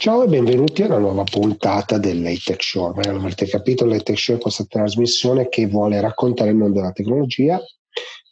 Ciao e benvenuti a una nuova puntata dell'Atech Show. Ormai avrete capito, l'Atech Show è questa trasmissione che vuole raccontare il mondo della tecnologia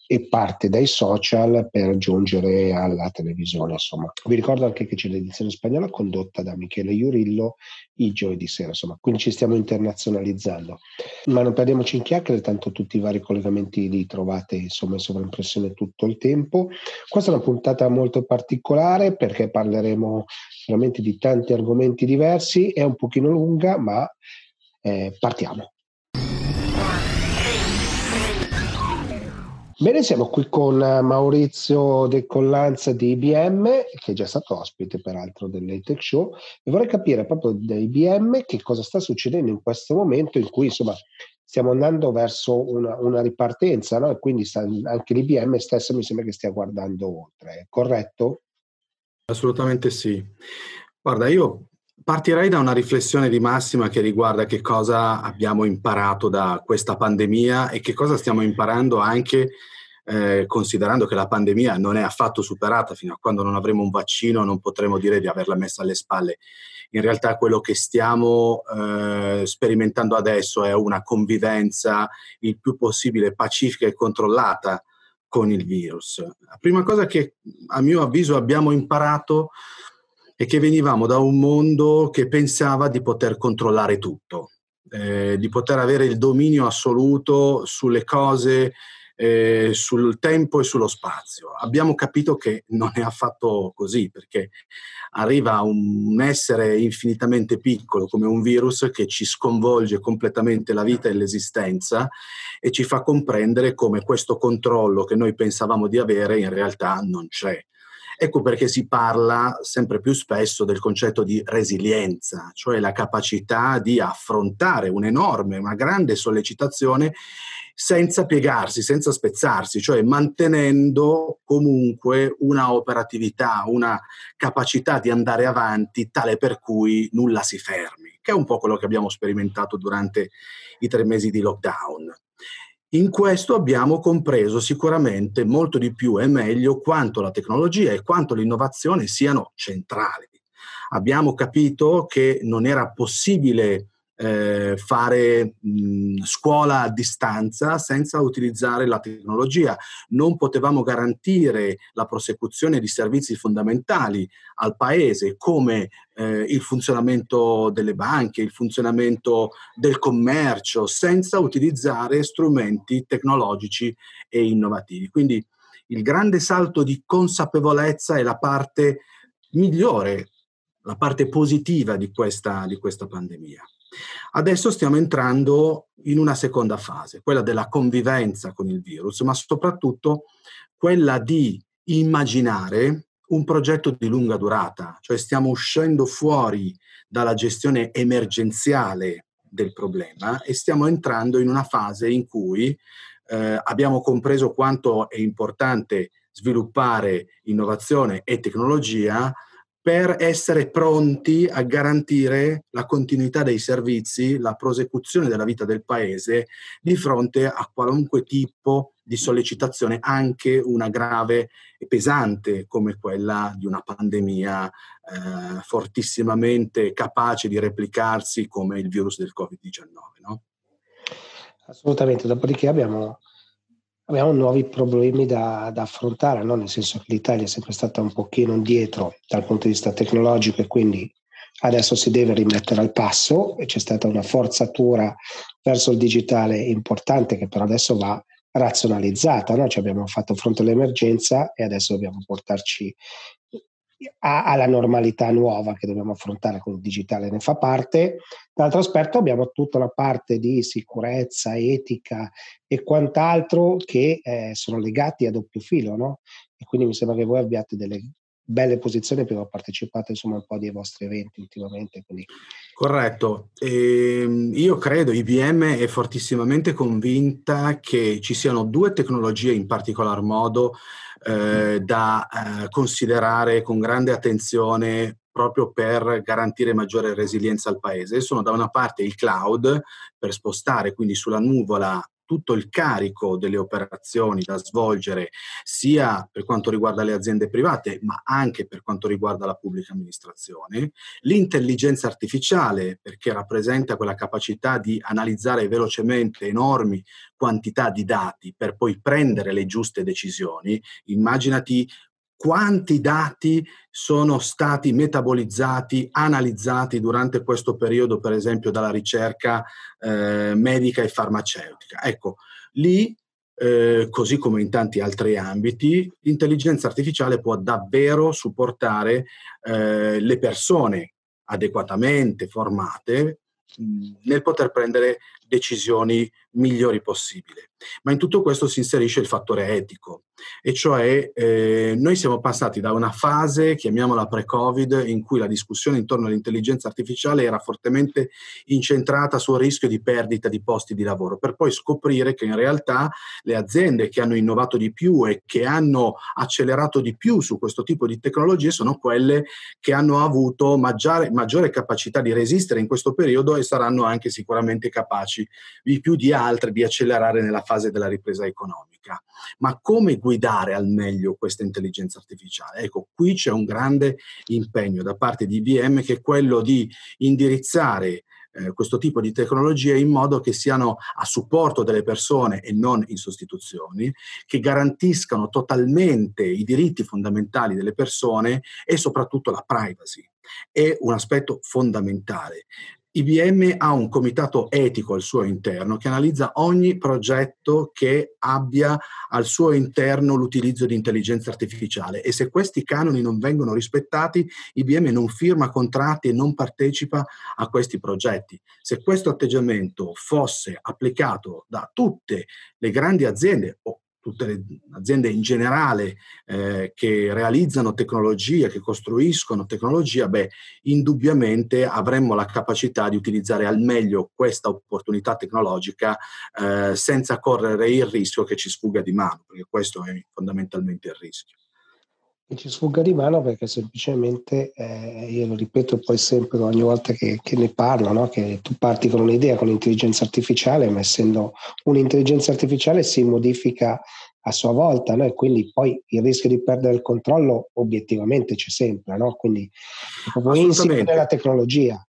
e parte dai social per giungere alla televisione. Insomma, vi ricordo anche che c'è l'edizione spagnola condotta da Michele Iurillo i giovedì sera, insomma, quindi ci stiamo internazionalizzando. Ma non perdiamoci in chiacchiere, tanto tutti i vari collegamenti li trovate insomma in sovraimpressione tutto il tempo. Questa è una puntata molto particolare perché parleremo veramente di tanti argomenti diversi, è un pochino lunga, ma eh, partiamo. Bene, siamo qui con Maurizio De Collanza di IBM, che è già stato ospite peraltro dell'Atech Show, e vorrei capire proprio da IBM che cosa sta succedendo in questo momento in cui insomma stiamo andando verso una, una ripartenza, no? e quindi sta, anche l'IBM stessa mi sembra che stia guardando oltre, corretto? Assolutamente sì. Guarda, io Partirei da una riflessione di massima che riguarda che cosa abbiamo imparato da questa pandemia e che cosa stiamo imparando anche eh, considerando che la pandemia non è affatto superata fino a quando non avremo un vaccino, non potremo dire di averla messa alle spalle. In realtà quello che stiamo eh, sperimentando adesso è una convivenza il più possibile pacifica e controllata con il virus. La prima cosa che a mio avviso abbiamo imparato e che venivamo da un mondo che pensava di poter controllare tutto, eh, di poter avere il dominio assoluto sulle cose, eh, sul tempo e sullo spazio. Abbiamo capito che non è affatto così, perché arriva un essere infinitamente piccolo come un virus che ci sconvolge completamente la vita e l'esistenza e ci fa comprendere come questo controllo che noi pensavamo di avere in realtà non c'è. Ecco perché si parla sempre più spesso del concetto di resilienza, cioè la capacità di affrontare un'enorme, una grande sollecitazione senza piegarsi, senza spezzarsi, cioè mantenendo comunque una operatività, una capacità di andare avanti tale per cui nulla si fermi, che è un po' quello che abbiamo sperimentato durante i tre mesi di lockdown. In questo abbiamo compreso sicuramente molto di più e meglio quanto la tecnologia e quanto l'innovazione siano centrali. Abbiamo capito che non era possibile eh, fare mh, scuola a distanza senza utilizzare la tecnologia. Non potevamo garantire la prosecuzione di servizi fondamentali al paese come eh, il funzionamento delle banche, il funzionamento del commercio, senza utilizzare strumenti tecnologici e innovativi. Quindi il grande salto di consapevolezza è la parte migliore, la parte positiva di questa, di questa pandemia. Adesso stiamo entrando in una seconda fase, quella della convivenza con il virus, ma soprattutto quella di immaginare un progetto di lunga durata, cioè stiamo uscendo fuori dalla gestione emergenziale del problema e stiamo entrando in una fase in cui eh, abbiamo compreso quanto è importante sviluppare innovazione e tecnologia per essere pronti a garantire la continuità dei servizi, la prosecuzione della vita del paese di fronte a qualunque tipo di sollecitazione, anche una grave e pesante come quella di una pandemia eh, fortissimamente capace di replicarsi come il virus del Covid-19. No? Assolutamente, dopodiché abbiamo abbiamo nuovi problemi da, da affrontare, no? nel senso che l'Italia è sempre stata un pochino indietro dal punto di vista tecnologico e quindi adesso si deve rimettere al passo e c'è stata una forzatura verso il digitale importante che però adesso va razionalizzata. No? Ci abbiamo fatto fronte all'emergenza e adesso dobbiamo portarci alla normalità nuova che dobbiamo affrontare con il digitale ne fa parte. Dall'altro aspetto abbiamo tutta la parte di sicurezza, etica e quant'altro che eh, sono legati a doppio filo, no? E quindi mi sembra che voi abbiate delle belle posizioni perché ho partecipato insomma un po' dei vostri eventi ultimamente. Quindi... Corretto, e ehm, io credo, IBM è fortissimamente convinta che ci siano due tecnologie in particolar modo eh, da eh, considerare con grande attenzione proprio per garantire maggiore resilienza al paese. Sono da una parte il cloud per spostare quindi sulla nuvola tutto il carico delle operazioni da svolgere sia per quanto riguarda le aziende private ma anche per quanto riguarda la pubblica amministrazione, l'intelligenza artificiale perché rappresenta quella capacità di analizzare velocemente enormi quantità di dati per poi prendere le giuste decisioni. Immaginati quanti dati sono stati metabolizzati, analizzati durante questo periodo, per esempio dalla ricerca eh, medica e farmaceutica. Ecco, lì, eh, così come in tanti altri ambiti, l'intelligenza artificiale può davvero supportare eh, le persone adeguatamente formate nel poter prendere decisioni migliori possibili. Ma in tutto questo si inserisce il fattore etico, e cioè eh, noi siamo passati da una fase, chiamiamola pre-Covid, in cui la discussione intorno all'intelligenza artificiale era fortemente incentrata sul rischio di perdita di posti di lavoro, per poi scoprire che in realtà le aziende che hanno innovato di più e che hanno accelerato di più su questo tipo di tecnologie sono quelle che hanno avuto maggiore, maggiore capacità di resistere in questo periodo e saranno anche sicuramente capaci di più di altre di accelerare nella fase della ripresa economica. Ma come guidare al meglio questa intelligenza artificiale? Ecco, qui c'è un grande impegno da parte di IBM che è quello di indirizzare eh, questo tipo di tecnologie in modo che siano a supporto delle persone e non in sostituzioni, che garantiscano totalmente i diritti fondamentali delle persone e soprattutto la privacy. È un aspetto fondamentale. IBM ha un comitato etico al suo interno che analizza ogni progetto che abbia al suo interno l'utilizzo di intelligenza artificiale e se questi canoni non vengono rispettati, IBM non firma contratti e non partecipa a questi progetti. Se questo atteggiamento fosse applicato da tutte le grandi aziende o tutte le aziende in generale eh, che realizzano tecnologia, che costruiscono tecnologia, beh, indubbiamente avremmo la capacità di utilizzare al meglio questa opportunità tecnologica eh, senza correre il rischio che ci sfugga di mano, perché questo è fondamentalmente il rischio. Che ci sfugga di mano perché semplicemente, eh, io lo ripeto poi sempre ogni volta che, che ne parlo, no? che tu parti con un'idea con l'intelligenza artificiale, ma essendo un'intelligenza artificiale si modifica a sua volta, no? e quindi poi il rischio di perdere il controllo obiettivamente c'è sempre, no? quindi è proprio insito nella tecnologia.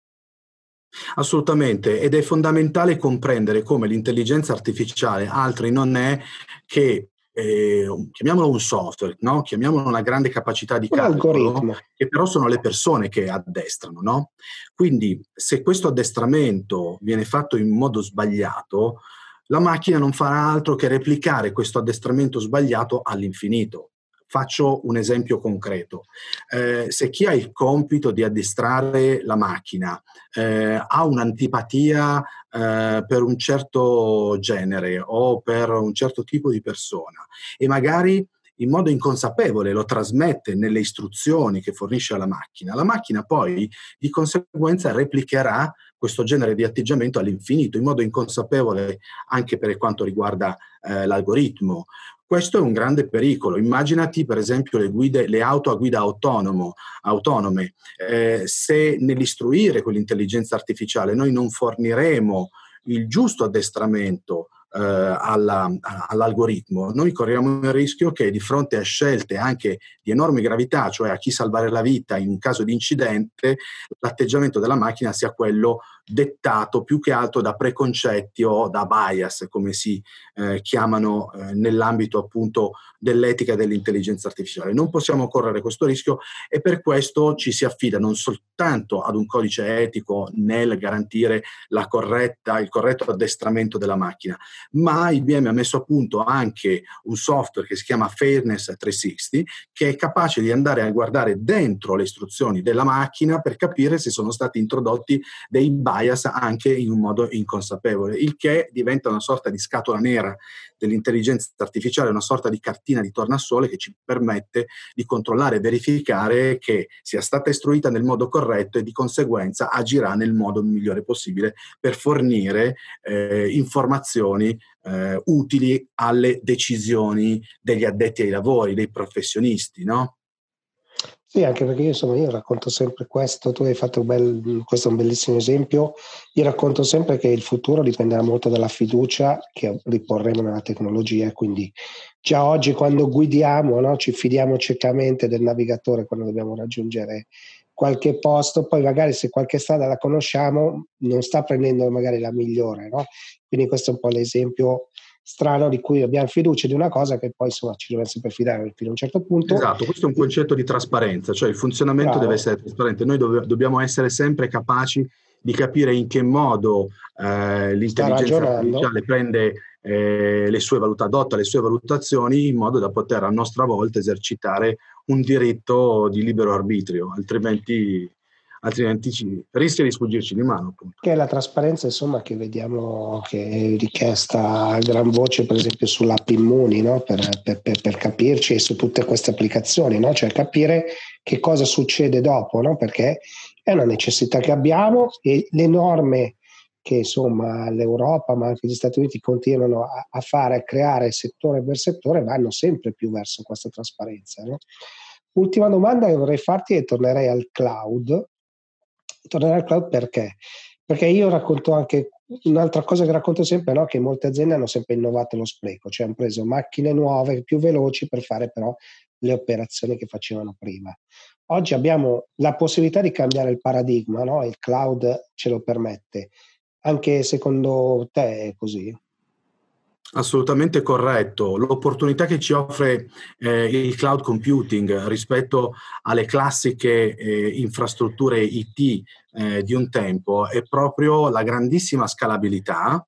Assolutamente, ed è fondamentale comprendere come l'intelligenza artificiale altri non è che eh, chiamiamolo un software, no? chiamiamolo una grande capacità di calcolo, che però sono le persone che addestrano. No? Quindi se questo addestramento viene fatto in modo sbagliato, la macchina non farà altro che replicare questo addestramento sbagliato all'infinito. Faccio un esempio concreto. Eh, se chi ha il compito di addestrare la macchina eh, ha un'antipatia eh, per un certo genere o per un certo tipo di persona e magari in modo inconsapevole lo trasmette nelle istruzioni che fornisce alla macchina, la macchina poi di conseguenza replicherà questo genere di atteggiamento all'infinito, in modo inconsapevole anche per quanto riguarda eh, l'algoritmo. Questo è un grande pericolo. Immaginati per esempio le, guide, le auto a guida autonomo, autonome. Eh, se nell'istruire quell'intelligenza artificiale noi non forniremo il giusto addestramento eh, alla, all'algoritmo, noi corriamo il rischio che di fronte a scelte anche di enorme gravità, cioè a chi salvare la vita in caso di incidente, l'atteggiamento della macchina sia quello dettato più che altro da preconcetti o da bias, come si eh, chiamano eh, nell'ambito appunto dell'etica dell'intelligenza artificiale. Non possiamo correre questo rischio e per questo ci si affida non soltanto ad un codice etico nel garantire corretta, il corretto addestramento della macchina, ma IBM ha messo a punto anche un software che si chiama Fairness 360 che è capace di andare a guardare dentro le istruzioni della macchina per capire se sono stati introdotti dei bias anche in un modo inconsapevole, il che diventa una sorta di scatola nera dell'intelligenza artificiale, una sorta di cartina di tornasole che ci permette di controllare e verificare che sia stata istruita nel modo corretto e di conseguenza agirà nel modo migliore possibile per fornire eh, informazioni eh, utili alle decisioni degli addetti ai lavori, dei professionisti, no? Sì, anche perché io, insomma, io racconto sempre questo, tu hai fatto un bel, questo è un bellissimo esempio, io racconto sempre che il futuro dipenderà molto dalla fiducia che riporremo nella tecnologia, quindi già oggi quando guidiamo no, ci fidiamo ciecamente del navigatore quando dobbiamo raggiungere qualche posto, poi magari se qualche strada la conosciamo non sta prendendo magari la migliore, no? quindi questo è un po' l'esempio strano di cui abbiamo fiducia di una cosa che poi insomma ci dobbiamo sempre fidare fino a un certo punto. Esatto, questo è un concetto di trasparenza, cioè il funzionamento Bravo. deve essere trasparente, noi dov- dobbiamo essere sempre capaci di capire in che modo eh, l'intelligenza artificiale prende eh, le sue valut- adotta le sue valutazioni in modo da poter a nostra volta esercitare un diritto di libero arbitrio, altrimenti altrimenti ci, rischia di sfuggirci di mano. Appunto. Che è la trasparenza insomma, che vediamo che è richiesta a gran voce per esempio sull'app Immuni no? per, per, per, per, capirci e su tutte queste applicazioni, no? cioè capire che cosa succede dopo, no? perché è una necessità che abbiamo e le norme che insomma l'Europa ma anche gli Stati Uniti continuano a, a fare, a creare settore per settore, vanno sempre più verso questa trasparenza. Ultima domanda che vorrei farti e tornerei al cloud, tornare al cloud perché? Perché io racconto anche un'altra cosa che racconto sempre, no? che molte aziende hanno sempre innovato lo spreco, cioè hanno preso macchine nuove, più veloci per fare però le operazioni che facevano prima. Oggi abbiamo la possibilità di cambiare il paradigma, no? il cloud ce lo permette. Anche secondo te è così? Assolutamente corretto. L'opportunità che ci offre eh, il cloud computing rispetto alle classiche eh, infrastrutture IT eh, di un tempo è proprio la grandissima scalabilità,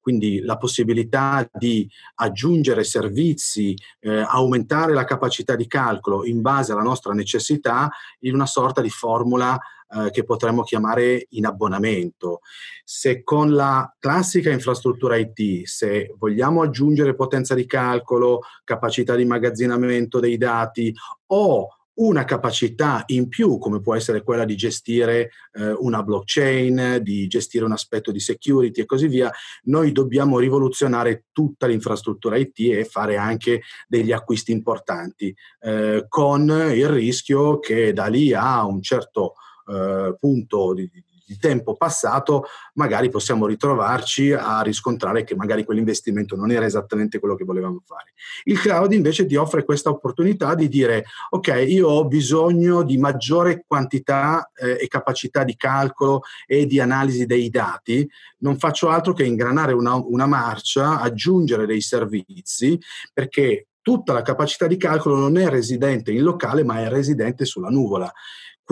quindi la possibilità di aggiungere servizi, eh, aumentare la capacità di calcolo in base alla nostra necessità in una sorta di formula eh, che potremmo chiamare in abbonamento. Se con la classica infrastruttura IT, se vogliamo aggiungere potenza di calcolo, capacità di immagazzinamento dei dati o una capacità in più, come può essere quella di gestire eh, una blockchain, di gestire un aspetto di security e così via, noi dobbiamo rivoluzionare tutta l'infrastruttura IT e fare anche degli acquisti importanti, eh, con il rischio che da lì a un certo eh, punto di, di tempo passato, magari possiamo ritrovarci a riscontrare che magari quell'investimento non era esattamente quello che volevamo fare. Il cloud invece ti offre questa opportunità di dire, ok, io ho bisogno di maggiore quantità eh, e capacità di calcolo e di analisi dei dati, non faccio altro che ingranare una, una marcia, aggiungere dei servizi, perché tutta la capacità di calcolo non è residente in locale, ma è residente sulla nuvola.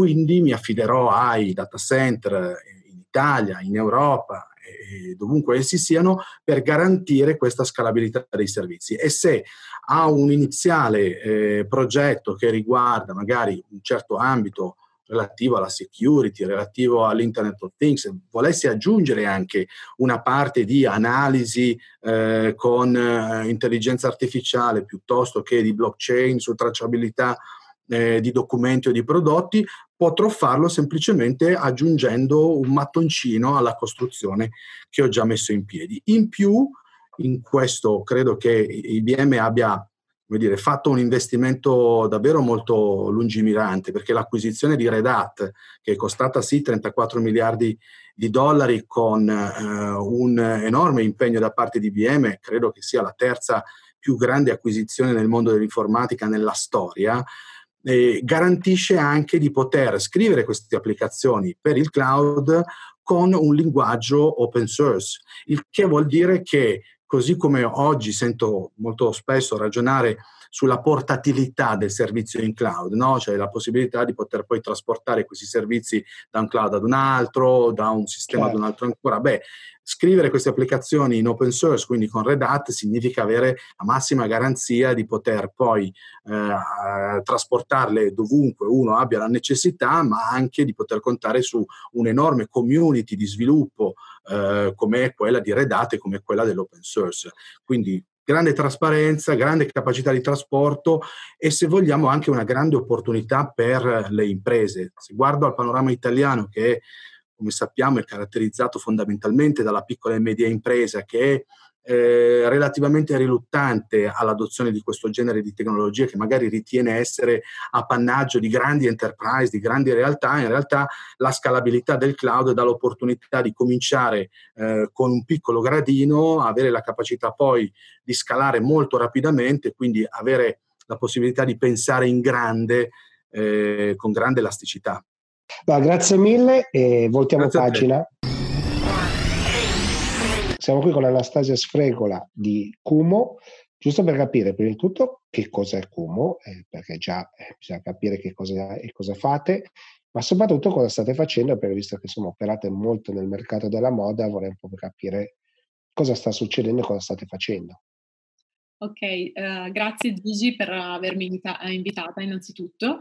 Quindi mi affiderò ai data center in Italia, in Europa dovunque essi siano per garantire questa scalabilità dei servizi. E se ha un iniziale eh, progetto che riguarda magari un certo ambito relativo alla security, relativo all'Internet of Things, volessi aggiungere anche una parte di analisi eh, con eh, intelligenza artificiale piuttosto che di blockchain su tracciabilità eh, di documenti o di prodotti, potrò farlo semplicemente aggiungendo un mattoncino alla costruzione che ho già messo in piedi. In più, in questo credo che IBM abbia dire, fatto un investimento davvero molto lungimirante, perché l'acquisizione di Red Hat, che è costata sì 34 miliardi di dollari con eh, un enorme impegno da parte di IBM, credo che sia la terza più grande acquisizione nel mondo dell'informatica nella storia, eh, garantisce anche di poter scrivere queste applicazioni per il cloud con un linguaggio open source, il che vuol dire che così come oggi sento molto spesso ragionare sulla portatilità del servizio in cloud, no? cioè la possibilità di poter poi trasportare questi servizi da un cloud ad un altro, da un sistema certo. ad un altro ancora. Beh, scrivere queste applicazioni in open source, quindi con Red Hat, significa avere la massima garanzia di poter poi eh, trasportarle dovunque uno abbia la necessità, ma anche di poter contare su un'enorme community di sviluppo eh, come quella di Red Hat e come quella dell'open source. Quindi grande trasparenza, grande capacità di trasporto e se vogliamo anche una grande opportunità per le imprese. Se guardo al panorama italiano che come sappiamo è caratterizzato fondamentalmente dalla piccola e media impresa che eh, relativamente riluttante all'adozione di questo genere di tecnologie che magari ritiene essere appannaggio di grandi enterprise, di grandi realtà, in realtà la scalabilità del cloud dà l'opportunità di cominciare eh, con un piccolo gradino, avere la capacità poi di scalare molto rapidamente, quindi avere la possibilità di pensare in grande, eh, con grande elasticità. Va, grazie mille e voltiamo grazie pagina. Siamo qui con Anastasia Sfregola di Cumo, giusto per capire prima di tutto che cosa è Cumo, eh, perché già eh, bisogna capire che cosa e cosa fate, ma soprattutto cosa state facendo, perché visto che insomma operate molto nel mercato della moda, vorrei un po' capire cosa sta succedendo e cosa state facendo. Ok, uh, grazie Gigi per avermi invita- invitata innanzitutto.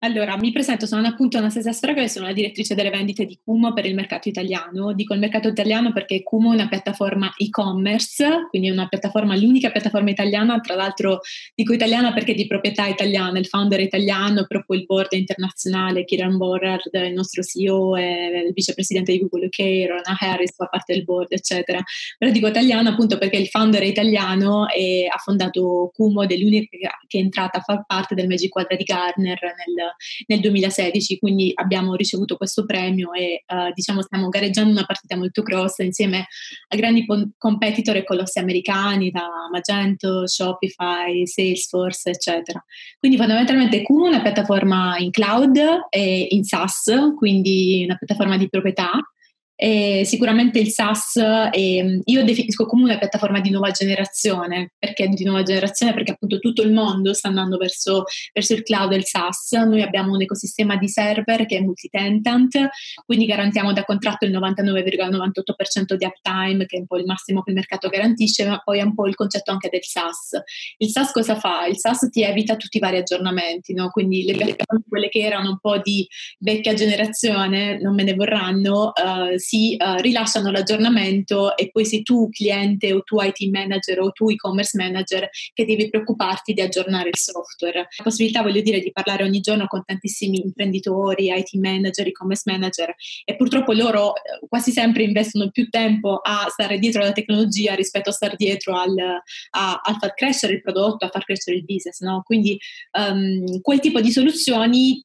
Allora, mi presento, sono appunto Anastasia Straga e sono la direttrice delle vendite di Cumo per il mercato italiano. Dico il mercato italiano perché Cumo è una piattaforma e-commerce, quindi è una piattaforma, l'unica piattaforma italiana, tra l'altro dico italiana perché di proprietà italiana, il founder è italiano, poi il board è internazionale, Kieran Borrard, il nostro CEO, è il vicepresidente di Google UK, Rona Harris fa parte del board, eccetera. Però dico italiano appunto perché il founder è italiano e ha fondato Cumo ed è l'unica che è entrata a far parte del Magic Quadra di Garner nel nel 2016, quindi abbiamo ricevuto questo premio e uh, diciamo stiamo gareggiando una partita molto grossa insieme a grandi pon- competitor e colossi americani da Magento, Shopify, Salesforce, eccetera. Quindi fondamentalmente Kumo è una piattaforma in cloud e in SaaS, quindi una piattaforma di proprietà e sicuramente il SaaS è, io definisco come una piattaforma di nuova generazione, perché di nuova generazione? Perché appunto tutto il mondo sta andando verso, verso il cloud e il SaaS. Noi abbiamo un ecosistema di server che è multi-tenant, quindi garantiamo da contratto il 99,98% di uptime, che è un po' il massimo che il mercato garantisce, ma poi è un po' il concetto anche del SaaS. Il SaaS cosa fa? Il SaaS ti evita tutti i vari aggiornamenti, no? quindi le piattaforme, quelle che erano un po' di vecchia generazione, non me ne vorranno, uh, si uh, rilasciano l'aggiornamento e poi sei tu cliente o tu IT manager o tu e-commerce manager che devi preoccuparti di aggiornare il software. La possibilità, voglio dire, di parlare ogni giorno con tantissimi imprenditori, IT manager, e-commerce manager e purtroppo loro eh, quasi sempre investono più tempo a stare dietro alla tecnologia rispetto a stare dietro al, a, a far crescere il prodotto, a far crescere il business. No? Quindi um, quel tipo di soluzioni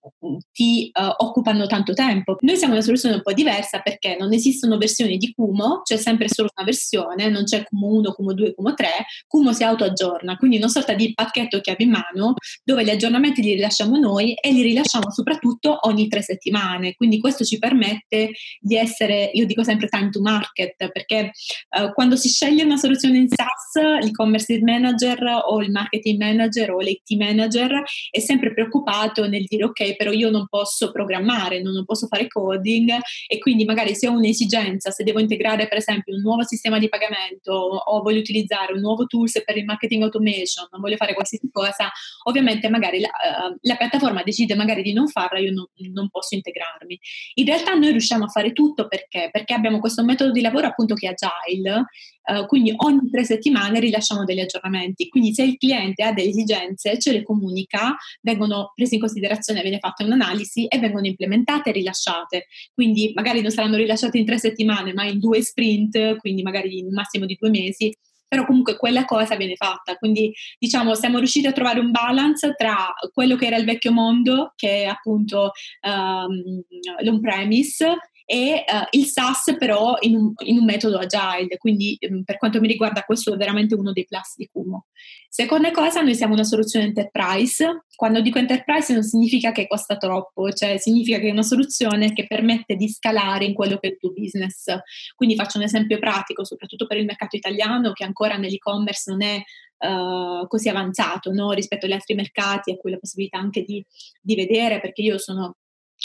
ti uh, occupano tanto tempo. Noi siamo una soluzione un po' diversa perché non esistono versioni di Kumo, c'è sempre solo una versione, non c'è Kumo 1, Kumo 2, Kumo 3, Kumo si auto-aggiorna, quindi una sorta di pacchetto chiave in mano dove gli aggiornamenti li rilasciamo noi e li rilasciamo soprattutto ogni tre settimane, quindi questo ci permette di essere, io dico sempre time to market, perché uh, quando si sceglie una soluzione in SaaS, l'e-commerce manager o il marketing manager o l'IT manager è sempre preoccupato nel dire ok, però io non posso programmare, non posso fare coding e quindi magari se ho un un'esigenza, se devo integrare per esempio un nuovo sistema di pagamento o voglio utilizzare un nuovo tools per il marketing automation, non voglio fare qualsiasi cosa, ovviamente magari la, uh, la piattaforma decide magari di non farla, io non, non, posso integrarmi. In realtà noi riusciamo a fare tutto perché? Perché abbiamo questo metodo di lavoro appunto che è agile, uh, quindi ogni tre settimane rilasciamo degli aggiornamenti, quindi se il cliente ha delle esigenze ce le comunica, vengono prese in considerazione, viene fatta un'analisi e vengono implementate e rilasciate. Quindi magari non saranno rilasciate in tre settimane, ma in due sprint, quindi magari in massimo di due mesi, però comunque quella cosa viene fatta. Quindi diciamo siamo riusciti a trovare un balance tra quello che era il vecchio mondo, che è appunto um, l'on-premise, e uh, il SaaS però in un, in un metodo agile, quindi um, per quanto mi riguarda questo è veramente uno dei plus di Kumo. Seconda cosa, noi siamo una soluzione enterprise. Quando dico enterprise non significa che costa troppo, cioè significa che è una soluzione che permette di scalare in quello che è il tuo business. Quindi faccio un esempio pratico, soprattutto per il mercato italiano che ancora nell'e-commerce non è Uh, così avanzato no? rispetto agli altri mercati a cui la possibilità anche di, di vedere, perché io sono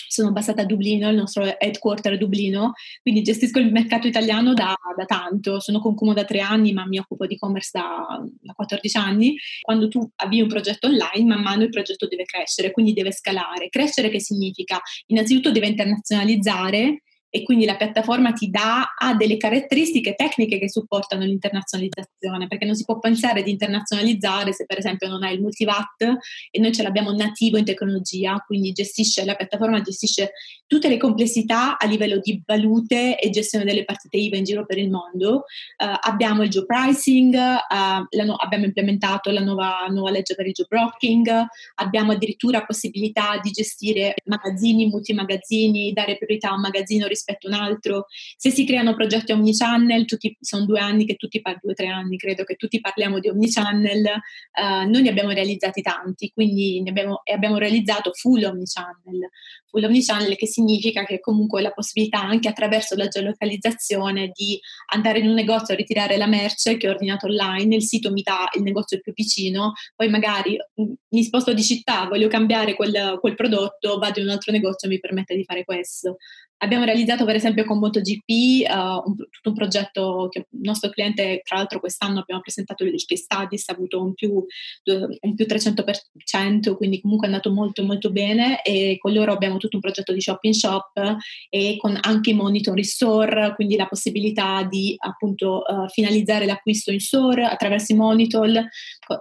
sono basata a Dublino, il nostro headquarter è Dublino, quindi gestisco il mercato italiano da, da tanto. Sono con Cumo da tre anni, ma mi occupo di e-commerce da, da 14 anni. Quando tu avvii un progetto online, man mano il progetto deve crescere, quindi deve scalare. Crescere che significa? Innanzitutto deve internazionalizzare e quindi la piattaforma ti dà ha delle caratteristiche tecniche che supportano l'internazionalizzazione, perché non si può pensare di internazionalizzare se per esempio non hai il multivat e noi ce l'abbiamo nativo in tecnologia, quindi gestisce la piattaforma gestisce tutte le complessità a livello di valute e gestione delle partite IVA in giro per il mondo. Uh, abbiamo il geopricing, uh, no- abbiamo implementato la nuova, nuova legge per il geobroking, abbiamo addirittura possibilità di gestire magazzini, multimagazzini, dare priorità a un magazzino rispetto a un altro. Se si creano progetti omnichannel, tutti, sono due anni che tutti, due o tre anni credo che tutti parliamo di omnichannel, uh, noi ne abbiamo realizzati tanti, quindi ne abbiamo, abbiamo realizzato full omnichannel. Full omnichannel che significa che comunque la possibilità anche attraverso la geolocalizzazione di andare in un negozio a ritirare la merce che ho ordinato online, il sito mi dà il negozio più vicino, poi magari mm, mi sposto di città, voglio cambiare quel, quel prodotto, vado in un altro negozio e mi permette di fare questo. Abbiamo realizzato per esempio con MotoGP uh, un, tutto un progetto che il nostro cliente, tra l'altro quest'anno abbiamo presentato il case studies, ha avuto un più, un più 300%, quindi comunque è andato molto molto bene e con loro abbiamo tutto un progetto di shop in shop e con anche i monitor in store, quindi la possibilità di appunto uh, finalizzare l'acquisto in store attraverso i monitor,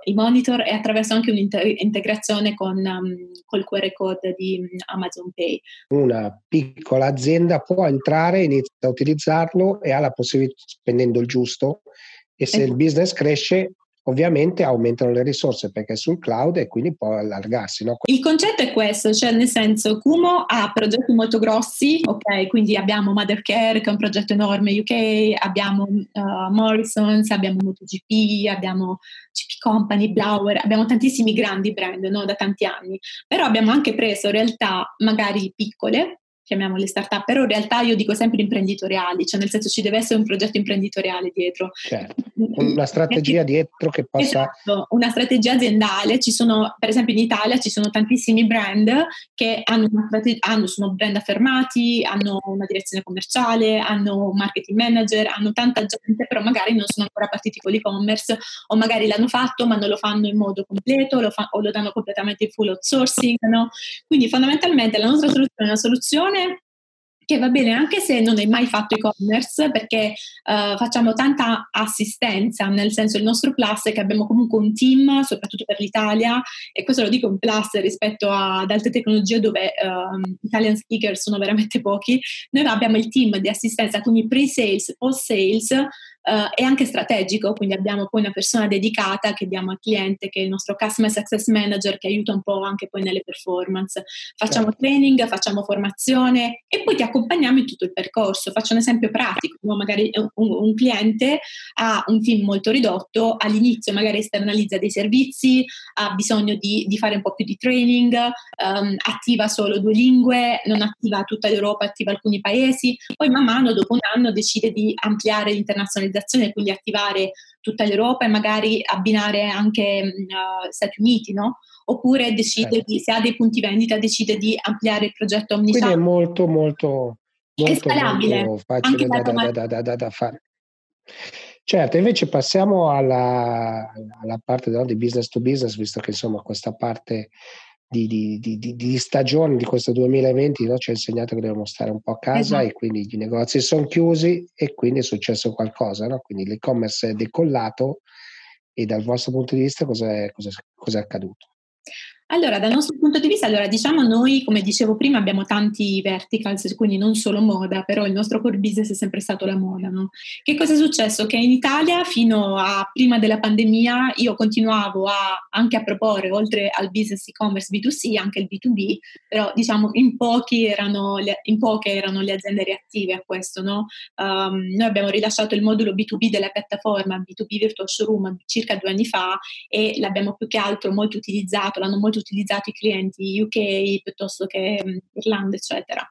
i monitor e attraverso anche un'integrazione con um, col QR code di Amazon Pay. Una piccola azienda l'azienda può entrare, inizia a utilizzarlo e ha la possibilità, spendendo il giusto, e se il business cresce ovviamente aumentano le risorse perché è sul cloud e quindi può allargarsi. No? Il concetto è questo, cioè nel senso Kumo ha progetti molto grossi, ok, quindi abbiamo Mother Care che è un progetto enorme UK, abbiamo uh, Morrisons, abbiamo MotoGP, abbiamo CP Company, Blower, abbiamo tantissimi grandi brand no, da tanti anni, però abbiamo anche preso realtà magari piccole chiamiamole startup, però in realtà io dico sempre imprenditoriali, cioè nel senso ci deve essere un progetto imprenditoriale dietro. Certo. Una strategia dietro che possa... Esatto, una strategia aziendale, ci sono, per esempio in Italia ci sono tantissimi brand che hanno, una strategia, hanno sono brand affermati, hanno una direzione commerciale, hanno un marketing manager, hanno tanta gente, però magari non sono ancora partiti con l'e-commerce o magari l'hanno fatto ma non lo fanno in modo completo lo fa, o lo danno completamente in full outsourcing, no? Quindi fondamentalmente la nostra soluzione è una soluzione che va bene anche se non hai mai fatto e-commerce perché uh, facciamo tanta assistenza, nel senso il nostro plus è che abbiamo comunque un team, soprattutto per l'Italia, e questo lo dico un plus rispetto ad altre tecnologie dove uh, Italian speaker sono veramente pochi, noi abbiamo il team di assistenza, quindi pre-sales, post-sales, uh, è anche strategico, quindi abbiamo poi una persona dedicata che diamo al cliente, che è il nostro Customer Success Manager, che aiuta un po' anche poi nelle performance. Facciamo certo. training, facciamo formazione e poi ti accompagniamo in tutto il percorso. Faccio un esempio pratico, magari un, un, cliente ha un team molto ridotto, all'inizio magari esternalizza dei servizi, ha bisogno di, di fare un po' più di training, um, attiva solo due lingue, non attiva tutta l'Europa, attiva alcuni paesi, poi man mano dopo un anno decide di ampliare l'internazionalizzazione globalizzazione, quindi attivare tutta l'Europa e magari abbinare anche uh, Stati Uniti, no? Oppure decide certo. di, se ha dei punti vendita, decide di ampliare il progetto Omnichannel. Quindi è molto, molto, molto, molto facile da, da, da, da, fare. Certo, invece passiamo alla, alla parte no, di business to business, visto che insomma questa parte di, di, di, di, stagione di questo 2020 no? ci ha insegnato che dobbiamo stare un po' a casa esatto. e quindi i negozi sono chiusi e quindi è successo qualcosa, no? quindi l'e-commerce è decollato e dal vostro punto di vista cosa è, cosa, cosa è accaduto? Allora, dal nostro punto di vista, allora, diciamo noi, come dicevo prima, abbiamo tanti verticals, quindi non solo moda, però il nostro core business è sempre stato la moda. No? Che cosa è successo? Che in Italia, fino a prima della pandemia, io continuavo a, anche a proporre, oltre al business e-commerce B2C, anche il B2B, però diciamo in, erano le, in poche erano le aziende reattive a questo. No? Um, noi abbiamo rilasciato il modulo B2B della piattaforma B2B Virtual Showroom circa due anni fa e l'abbiamo più che altro molto utilizzato, l'hanno molto utilizzato i clienti UK piuttosto che um, Irlanda, eccetera.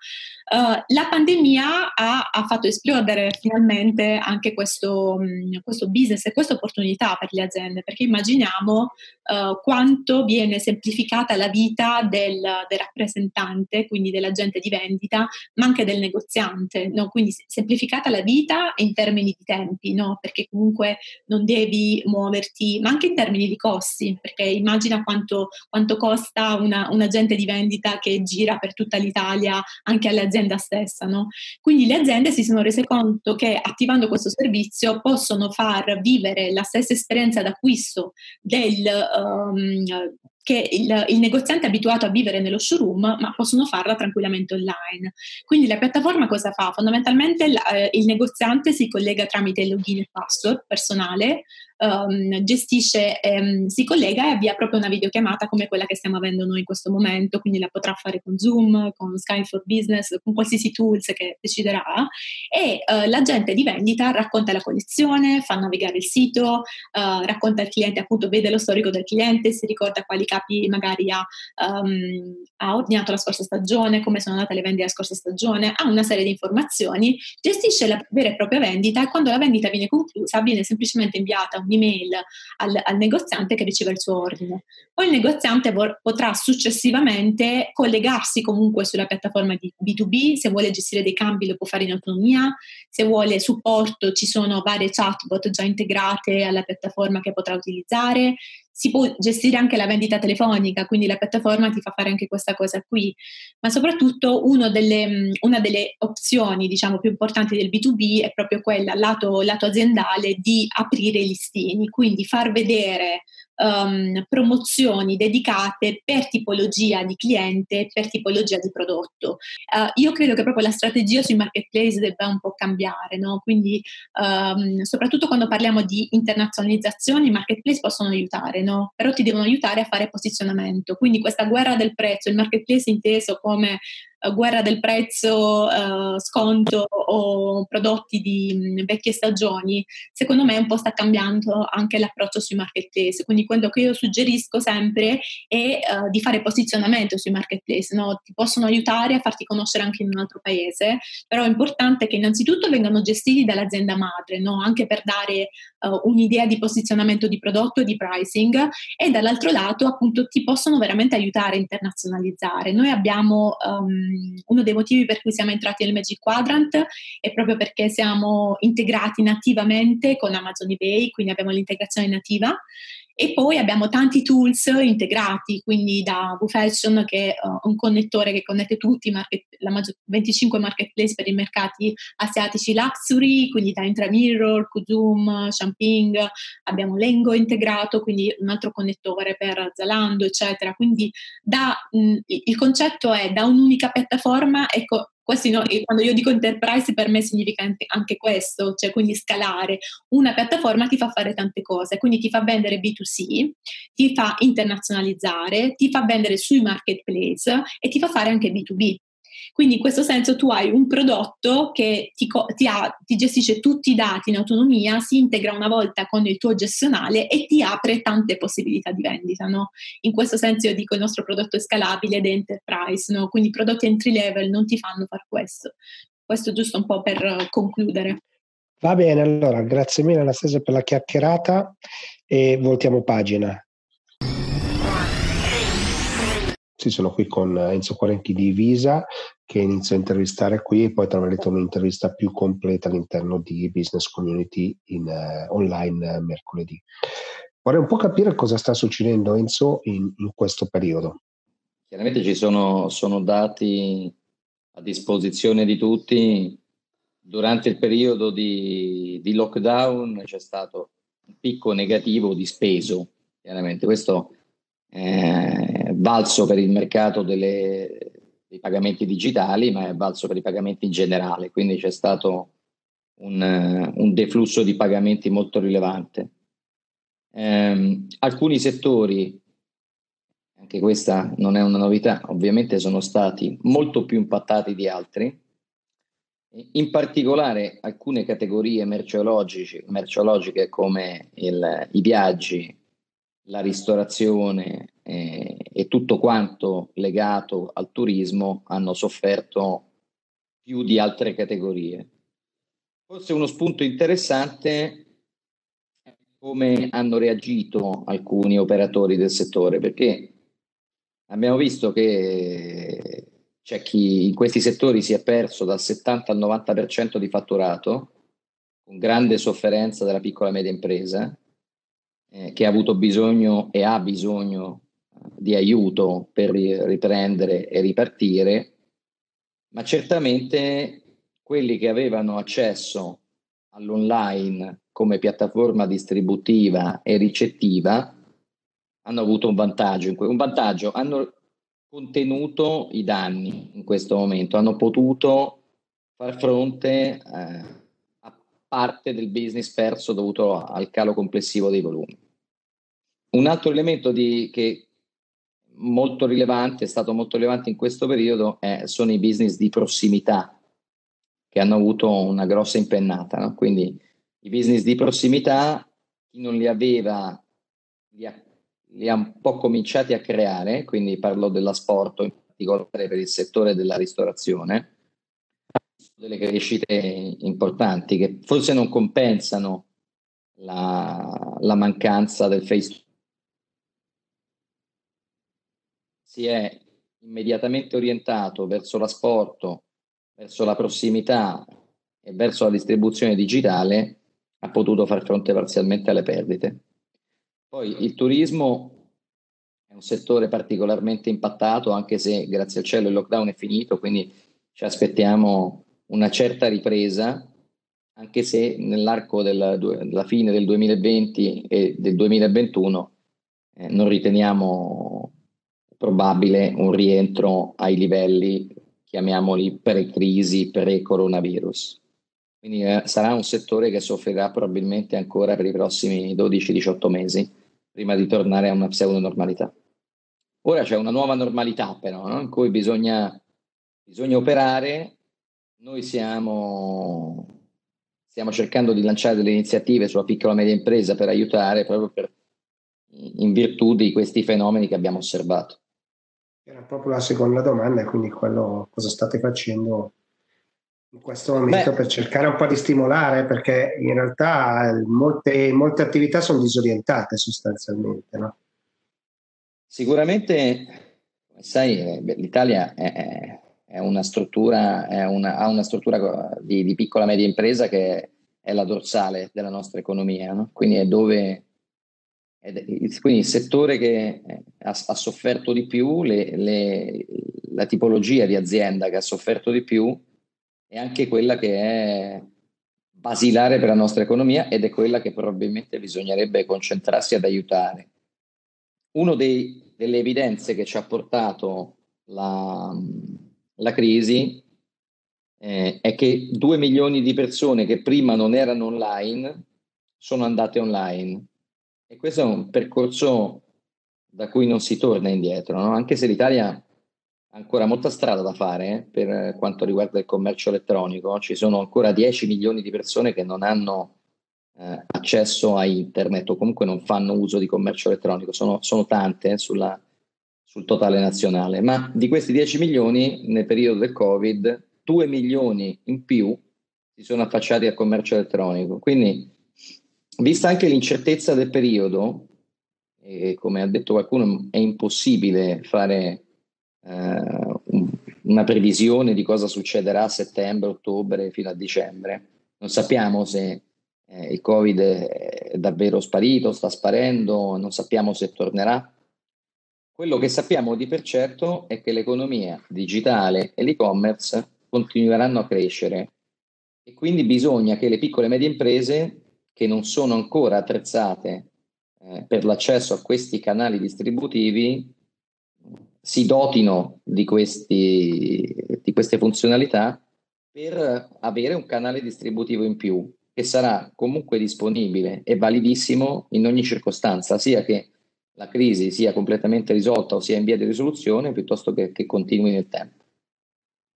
Uh, la pandemia ha, ha, fatto esplodere finalmente anche questo, um, questo, business e questa opportunità per le aziende, perché immaginiamo uh, quanto viene semplificata la vita del, del, rappresentante, quindi dell'agente di vendita, ma anche del negoziante, no? quindi semplificata la vita in termini di tempi, no? perché comunque non devi muoverti, ma anche in termini di costi, perché immagina quanto, quanto costa una, un agente di vendita che gira per tutta l'Italia anche all'azienda stessa. No? Quindi le aziende si sono rese conto che attivando questo servizio possono far vivere la stessa esperienza d'acquisto del, um, che il, il, negoziante è abituato a vivere nello showroom, ma possono farla tranquillamente online. Quindi la piattaforma cosa fa? Fondamentalmente la, eh, il negoziante si collega tramite il login e password personale um, gestisce, um, si collega e avvia proprio una videochiamata come quella che stiamo avendo noi in questo momento, quindi la potrà fare con Zoom, con Skype for Business, con qualsiasi tools che deciderà e uh, l'agente di vendita racconta la collezione, fa navigare il sito, uh, racconta al cliente, appunto vede lo storico del cliente, si ricorda quali capi magari ha, um, ha ordinato la scorsa stagione, come sono andate le vendite la scorsa stagione, ha una serie di informazioni, gestisce la vera e propria vendita e quando la vendita viene conclusa viene semplicemente inviata un'email al, al, negoziante che riceve il suo ordine. Poi il negoziante vor, potrà successivamente collegarsi comunque sulla piattaforma di B2B, se vuole gestire dei cambi lo può fare in autonomia, se vuole supporto ci sono varie chatbot già integrate alla piattaforma che potrà utilizzare, si può gestire anche la vendita telefonica, quindi la piattaforma ti fa fare anche questa cosa qui, ma soprattutto delle, una delle opzioni diciamo, più importanti del B2B è proprio quella, lato, lato aziendale, di aprire i listini, quindi far vedere um, promozioni dedicate per tipologia di cliente, per tipologia di prodotto. Uh, io credo che proprio la strategia sui marketplace debba un po' cambiare, no? quindi um, soprattutto quando parliamo di internazionalizzazione i marketplace possono aiutare, no? però ti devono aiutare a fare posizionamento. Quindi questa guerra del prezzo, il marketplace inteso come guerra del prezzo, uh, sconto o prodotti di mh, vecchie stagioni, secondo me un po' sta cambiando anche l'approccio sui marketplace. Quindi quello che io suggerisco sempre è uh, di fare posizionamento sui marketplace, no? ti possono aiutare a farti conoscere anche in un altro paese, però è importante che innanzitutto vengano gestiti dall'azienda madre, no? anche per dare uh, un'idea di posizionamento di prodotto e di pricing e dall'altro lato appunto ti possono veramente aiutare a internazionalizzare. Noi abbiamo um, uno dei motivi per cui siamo entrati nel Magic Quadrant è proprio perché siamo integrati nativamente con Amazon eBay, quindi abbiamo l'integrazione nativa e poi abbiamo tanti tools integrati, quindi da WooFashion che è uh, un connettore che connette tutti, market, la maggior, 25 marketplace per i mercati asiatici luxury, quindi da Intramirror, Kuzum, Shamping, abbiamo Lengo integrato, quindi un altro connettore per Zalando, eccetera. Quindi da, mh, il concetto è da un'unica piattaforma, ecco, questi no, quando io dico enterprise per me significa anche questo, cioè quindi scalare. Una piattaforma ti fa fare tante cose, quindi ti fa vendere B2C, ti fa internazionalizzare, ti fa vendere sui marketplace e ti fa fare anche B2B. Quindi in questo senso tu hai un prodotto che ti, ti, ha, ti, gestisce tutti i dati in autonomia, si integra una volta con il tuo gestionale e ti apre tante possibilità di vendita. No? In questo senso io dico il nostro prodotto è scalabile ed è enterprise, no? quindi i prodotti entry level non ti fanno fare questo. Questo giusto un po' per concludere. Va bene, allora grazie mille Anastasia per la chiacchierata e voltiamo pagina. Sì, sono qui con Enzo Quarenti di Visa che inizio a intervistare qui e poi troverete un'intervista più completa all'interno di Business Community in, uh, online uh, mercoledì. Vorrei un po' capire cosa sta succedendo Enzo in, in questo periodo. Chiaramente ci sono, sono dati a disposizione di tutti. Durante il periodo di, di lockdown c'è stato un picco negativo di speso, chiaramente questo è valso per il mercato delle, dei pagamenti digitali, ma è valso per i pagamenti in generale, quindi c'è stato un, un deflusso di pagamenti molto rilevante. Eh, alcuni settori, anche questa non è una novità, ovviamente sono stati molto più impattati di altri, in particolare alcune categorie merceologiche come il, i viaggi, la ristorazione eh, e tutto quanto legato al turismo hanno sofferto più di altre categorie. Forse uno spunto interessante è come hanno reagito alcuni operatori del settore, perché abbiamo visto che c'è chi in questi settori si è perso dal 70 al 90% di fatturato, con grande sofferenza della piccola e media impresa, eh, che ha avuto bisogno e ha bisogno di aiuto per riprendere e ripartire, ma certamente quelli che avevano accesso all'online come piattaforma distributiva e ricettiva hanno avuto un vantaggio, un vantaggio, hanno contenuto i danni in questo momento, hanno potuto far fronte eh, a parte del business perso dovuto al calo complessivo dei volumi. Un altro elemento di, che molto rilevante, è stato molto rilevante in questo periodo, è, sono i business di prossimità che hanno avuto una grossa impennata. No? Quindi i business di prossimità, chi non li aveva, li ha, li ha un po' cominciati a creare, quindi parlo dell'asporto, in particolare per il settore della ristorazione, delle crescite importanti che forse non compensano la, la mancanza del face si è immediatamente orientato verso l'asporto, verso la prossimità e verso la distribuzione digitale, ha potuto far fronte parzialmente alle perdite. Poi il turismo è un settore particolarmente impattato, anche se grazie al cielo il lockdown è finito, quindi ci aspettiamo una certa ripresa, anche se nell'arco della, della fine del 2020 e del 2021 eh, non riteniamo probabile un rientro ai livelli, chiamiamoli pre-crisi, pre-coronavirus. Quindi eh, sarà un settore che soffrirà probabilmente ancora per i prossimi 12-18 mesi, prima di tornare a una pseudo-normalità. Ora c'è una nuova normalità però, no? in cui bisogna, bisogna operare. Noi siamo, stiamo cercando di lanciare delle iniziative sulla piccola e media impresa per aiutare proprio per, in virtù di questi fenomeni che abbiamo osservato. Era proprio la seconda domanda, quindi quello cosa state facendo in questo momento Beh. per cercare un po' di stimolare, perché in realtà molte, molte attività sono disorientate sostanzialmente. No? Sicuramente, sai, eh, l'Italia è, è una struttura, è una, ha una struttura di, di, piccola e media impresa che è la dorsale della nostra economia, no? quindi è dove quindi il settore che eh, ha, ha sofferto di più, le, le, la tipologia di azienda che ha sofferto di più è anche quella che è basilare per la nostra economia ed è quella che probabilmente bisognerebbe concentrarsi ad aiutare. Una delle evidenze che ci ha portato la, la crisi eh, è che due milioni di persone che prima non erano online sono andate online e questo è un percorso da cui non si torna indietro, no? anche se l'Italia ha ancora molta strada da fare eh, per quanto riguarda il commercio elettronico. Ci sono ancora 10 milioni di persone che non hanno eh, accesso a internet o comunque non fanno uso di commercio elettronico. Sono, sono tante eh, sulla, sul totale nazionale, ma di questi 10 milioni nel periodo del Covid, 2 milioni in più si sono affacciati al commercio elettronico. Quindi vista anche l'incertezza del periodo, e come ha detto qualcuno, è impossibile fare eh, una previsione di cosa succederà a settembre, ottobre fino a dicembre. Non sappiamo se eh, il Covid è davvero sparito, sta sparendo, non sappiamo se tornerà. Quello che sappiamo di per certo è che l'economia digitale e l'e-commerce continueranno a crescere e quindi bisogna che le piccole e medie imprese che non sono ancora attrezzate eh, per l'accesso a questi canali distributivi si dotino di, questi, di queste funzionalità per avere un canale distributivo in più che sarà comunque disponibile e validissimo in ogni circostanza, sia che la crisi sia completamente risolta o sia in via di risoluzione, piuttosto che, che continui nel tempo.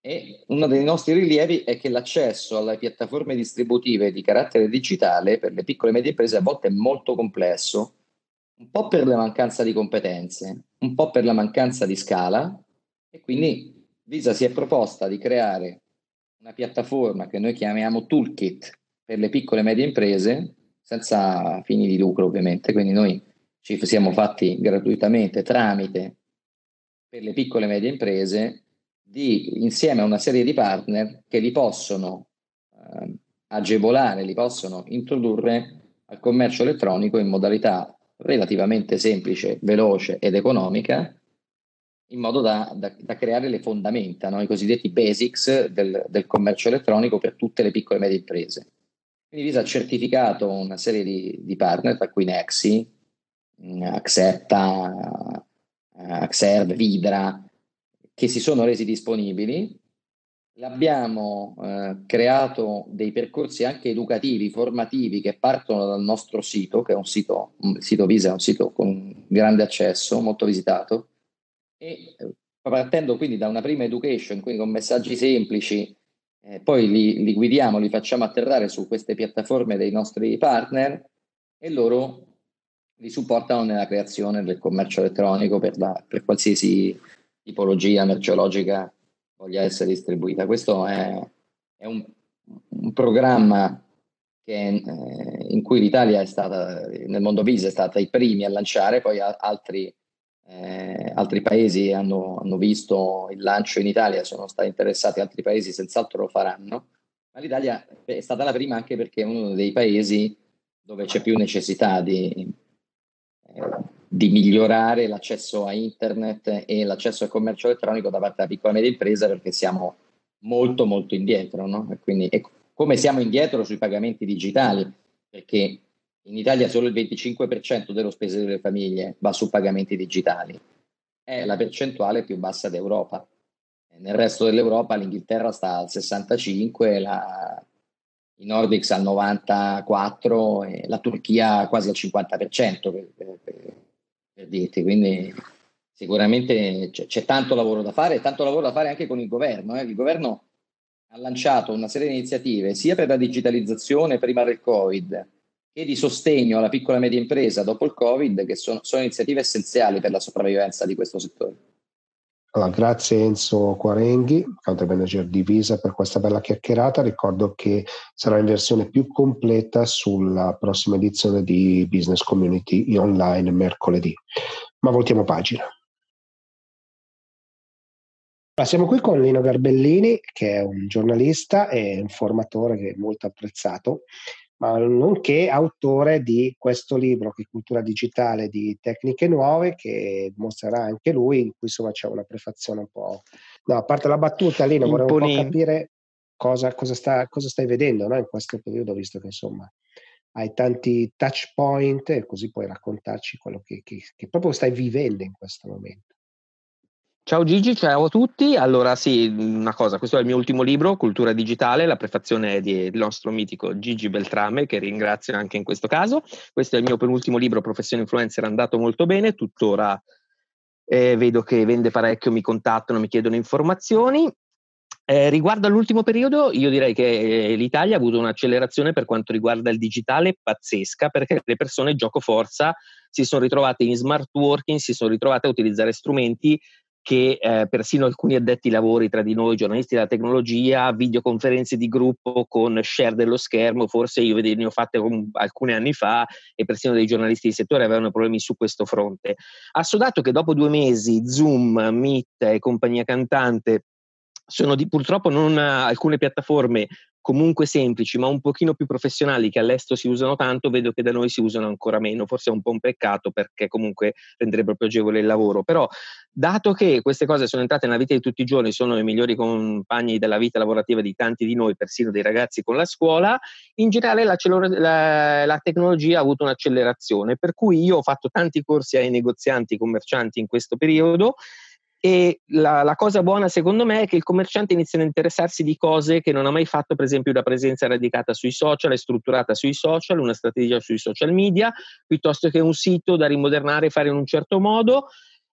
E uno dei nostri rilievi è che l'accesso alle piattaforme distributive di carattere digitale per le piccole e medie imprese a volte è molto complesso, un po' per la mancanza di competenze, un po' per la mancanza di scala e quindi Visa si è proposta di creare una piattaforma che noi chiamiamo Toolkit per le piccole e medie imprese, senza fini di lucro ovviamente, quindi noi ci siamo fatti gratuitamente tramite per le piccole e medie imprese di, insieme a una serie di partner che li possono eh, agevolare, li possono introdurre al commercio elettronico in modalità relativamente semplice, veloce ed economica, in modo da, da, da creare le fondamenta, no? i cosiddetti basics del, del, commercio elettronico per tutte le piccole e medie imprese. Quindi Visa ha certificato una serie di, di partner, tra cui Nexi, mm, Accepta, Axerve, Vidra, che si sono resi disponibili. Abbiamo eh, creato dei percorsi anche educativi, formativi che partono dal nostro sito, che è un sito, un sito Visa, è un sito con grande accesso, molto visitato, e eh, partendo quindi da una prima education, quindi con messaggi semplici, eh, poi li, li, guidiamo, li facciamo atterrare su queste piattaforme dei nostri partner e loro li supportano nella creazione del commercio elettronico per, la, per qualsiasi tipologia merceologica voglia essere distribuita. Questo è, è un, un, programma che, eh, in cui l'Italia è stata, nel mondo Visa, è stata i primi a lanciare, poi a, altri eh, altri paesi hanno, hanno, visto il lancio in Italia, sono stati interessati, altri paesi senz'altro lo faranno, ma l'Italia è stata la prima anche perché è uno dei paesi dove c'è più necessità di, eh, di migliorare l'accesso a internet e l'accesso al commercio elettronico da parte della piccola e media impresa perché siamo molto molto indietro, no? E quindi, e come siamo indietro sui pagamenti digitali, perché in Italia solo il 25% dello spese delle famiglie va su pagamenti digitali. È la percentuale più bassa d'Europa. Nel resto dell'Europa l'Inghilterra sta al 65%, la, i Nordics al 94% e la Turchia quasi al 50% per, per, per, per. Quindi sicuramente c'è, c'è, tanto lavoro da fare tanto lavoro da fare anche con il governo. Eh. Il governo ha lanciato una serie di iniziative sia per la digitalizzazione prima del Covid, e di sostegno alla piccola e media impresa dopo il Covid, che sono, sono iniziative essenziali per la sopravvivenza di questo settore. Allora, grazie Enzo Quarenghi, country manager di Visa, per questa bella chiacchierata. Ricordo che sarà in versione più completa sulla prossima edizione di Business Community online mercoledì. Ma voltiamo pagina. siamo qui con Lino Garbellini, che è un giornalista e un formatore che è molto apprezzato ma nonché autore di questo libro che è Cultura Digitale di Tecniche Nuove, che mostrerà anche lui, in cui insomma c'è una prefazione un po'... No, a parte la battuta, Lino, vorrei un po' capire cosa, cosa, sta, cosa stai vedendo no? in questo periodo, visto che insomma hai tanti touch point e così puoi raccontarci quello che, che, che proprio stai vivendo in questo momento. Ciao Gigi, ciao a tutti. Allora sì, una cosa, questo è il mio ultimo libro, Cultura Digitale, la prefazione è del nostro mitico Gigi Beltrame, che ringrazio anche in questo caso. Questo è il mio penultimo libro, Professione Influencer, è andato molto bene, tuttora eh, vedo che vende parecchio, mi contattano, mi chiedono informazioni. Eh, riguardo all'ultimo periodo, io direi che eh, l'Italia ha avuto un'accelerazione per quanto riguarda il digitale pazzesca, perché le persone gioco forza si sono ritrovate in smart working, si sono ritrovate a utilizzare strumenti che eh, persino alcuni addetti lavori tra di noi, giornalisti della tecnologia, videoconferenze di gruppo con share dello schermo, forse io ne ho fatte alcuni anni fa e persino dei giornalisti di settore avevano problemi su questo fronte. Assodato che dopo due mesi Zoom, Meet e compagnia cantante sono di, purtroppo non alcune piattaforme comunque semplici, ma un pochino più professionali che all'estero si usano tanto, vedo che da noi si usano ancora meno. Forse è un po' un peccato perché comunque renderebbe più agevole il lavoro. Però, dato che queste cose sono entrate nella vita di tutti i giorni, sono i migliori compagni della vita lavorativa di tanti di noi, persino dei ragazzi con la scuola, in generale la, la, la tecnologia ha avuto un'accelerazione. Per cui io ho fatto tanti corsi ai negozianti, commercianti in questo periodo e la, la, cosa buona secondo me è che il commerciante inizia a interessarsi di cose che non ha mai fatto, per esempio una presenza radicata sui social, è strutturata sui social, una strategia sui social media, piuttosto che un sito da rimodernare e fare in un certo modo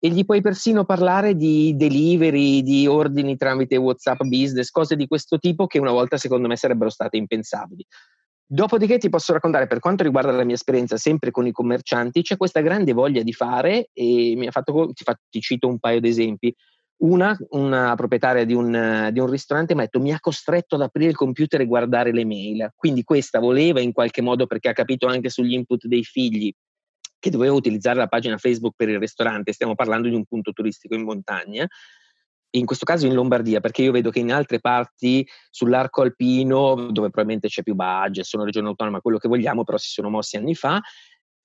e gli puoi persino parlare di delivery, di ordini tramite WhatsApp business, cose di questo tipo che una volta secondo me sarebbero state impensabili. Dopodiché ti posso raccontare, per quanto riguarda la mia esperienza sempre con i commercianti, c'è questa grande voglia di fare e mi ha fatto, ti, fa, ti cito un paio di esempi. Una, una proprietaria di un, di un, ristorante mi ha detto mi ha costretto ad aprire il computer e guardare le mail. Quindi questa voleva in qualche modo, perché ha capito anche sugli input dei figli, che doveva utilizzare la pagina Facebook per il ristorante. Stiamo parlando di un punto turistico in montagna in questo caso in Lombardia, perché io vedo che in altre parti sull'arco alpino, dove probabilmente c'è più budget, sono regione autonoma, quello che vogliamo, però si sono mossi anni fa,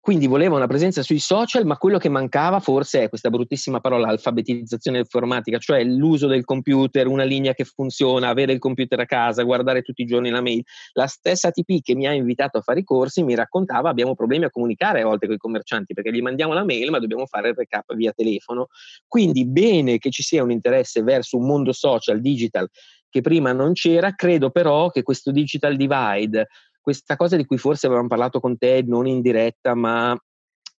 quindi voleva una presenza sui social, ma quello che mancava forse è questa bruttissima parola alfabetizzazione informatica, cioè l'uso del computer, una linea che funziona, avere il computer a casa, guardare tutti i giorni la mail. La stessa TP che mi ha invitato a fare i corsi mi raccontava abbiamo problemi a comunicare a volte con i commercianti perché gli mandiamo la mail ma dobbiamo fare il recap via telefono. Quindi bene che ci sia un interesse verso un mondo social, digital, che prima non c'era, credo però che questo digital divide questa cosa di cui forse avevamo parlato con te non in diretta, ma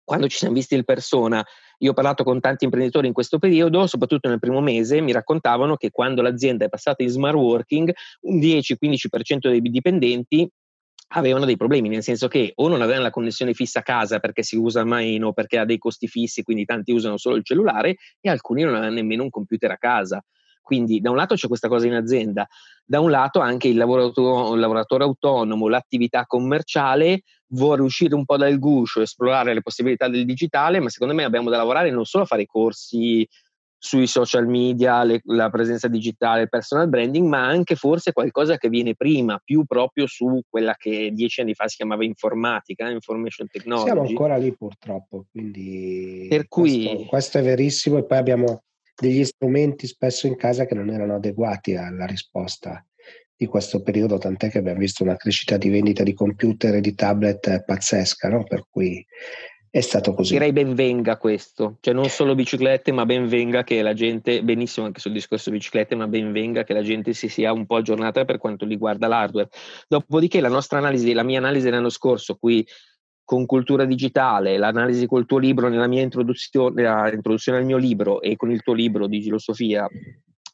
quando ci siamo visti in persona, io ho parlato con tanti imprenditori in questo periodo, soprattutto nel primo mese, mi raccontavano che quando l'azienda è passata in smart working, un 10-15% dei dipendenti avevano dei problemi, nel senso che o non avevano la connessione fissa a casa perché si usa meno, perché ha dei costi fissi, quindi tanti usano solo il cellulare e alcuni non avevano nemmeno un computer a casa. Quindi da un lato c'è questa cosa in azienda, da un lato anche il lavoratore, il lavoratore autonomo, l'attività commerciale vuole uscire un po' dal guscio, esplorare le possibilità del digitale, ma secondo me abbiamo da lavorare non solo a fare corsi sui social media, le, la presenza digitale, il personal branding, ma anche forse qualcosa che viene prima, più proprio su quella che dieci anni fa si chiamava informatica, information technology. Siamo ancora lì purtroppo, quindi per cui... questo, questo è verissimo e poi abbiamo degli strumenti spesso in casa che non erano adeguati alla risposta di questo periodo, tant'è che abbiamo visto una crescita di vendita di computer e di tablet pazzesca, no? per cui è stato così. Direi ben venga questo, cioè non solo biciclette, ma ben venga che la gente, benissimo anche sul discorso biciclette, ma ben venga che la gente si sia un po' aggiornata per quanto riguarda l'hardware. Dopodiché la nostra analisi, la mia analisi dell'anno scorso, qui con cultura digitale, l'analisi col tuo libro nella mia introduzione, al mio libro e con il tuo libro di filosofia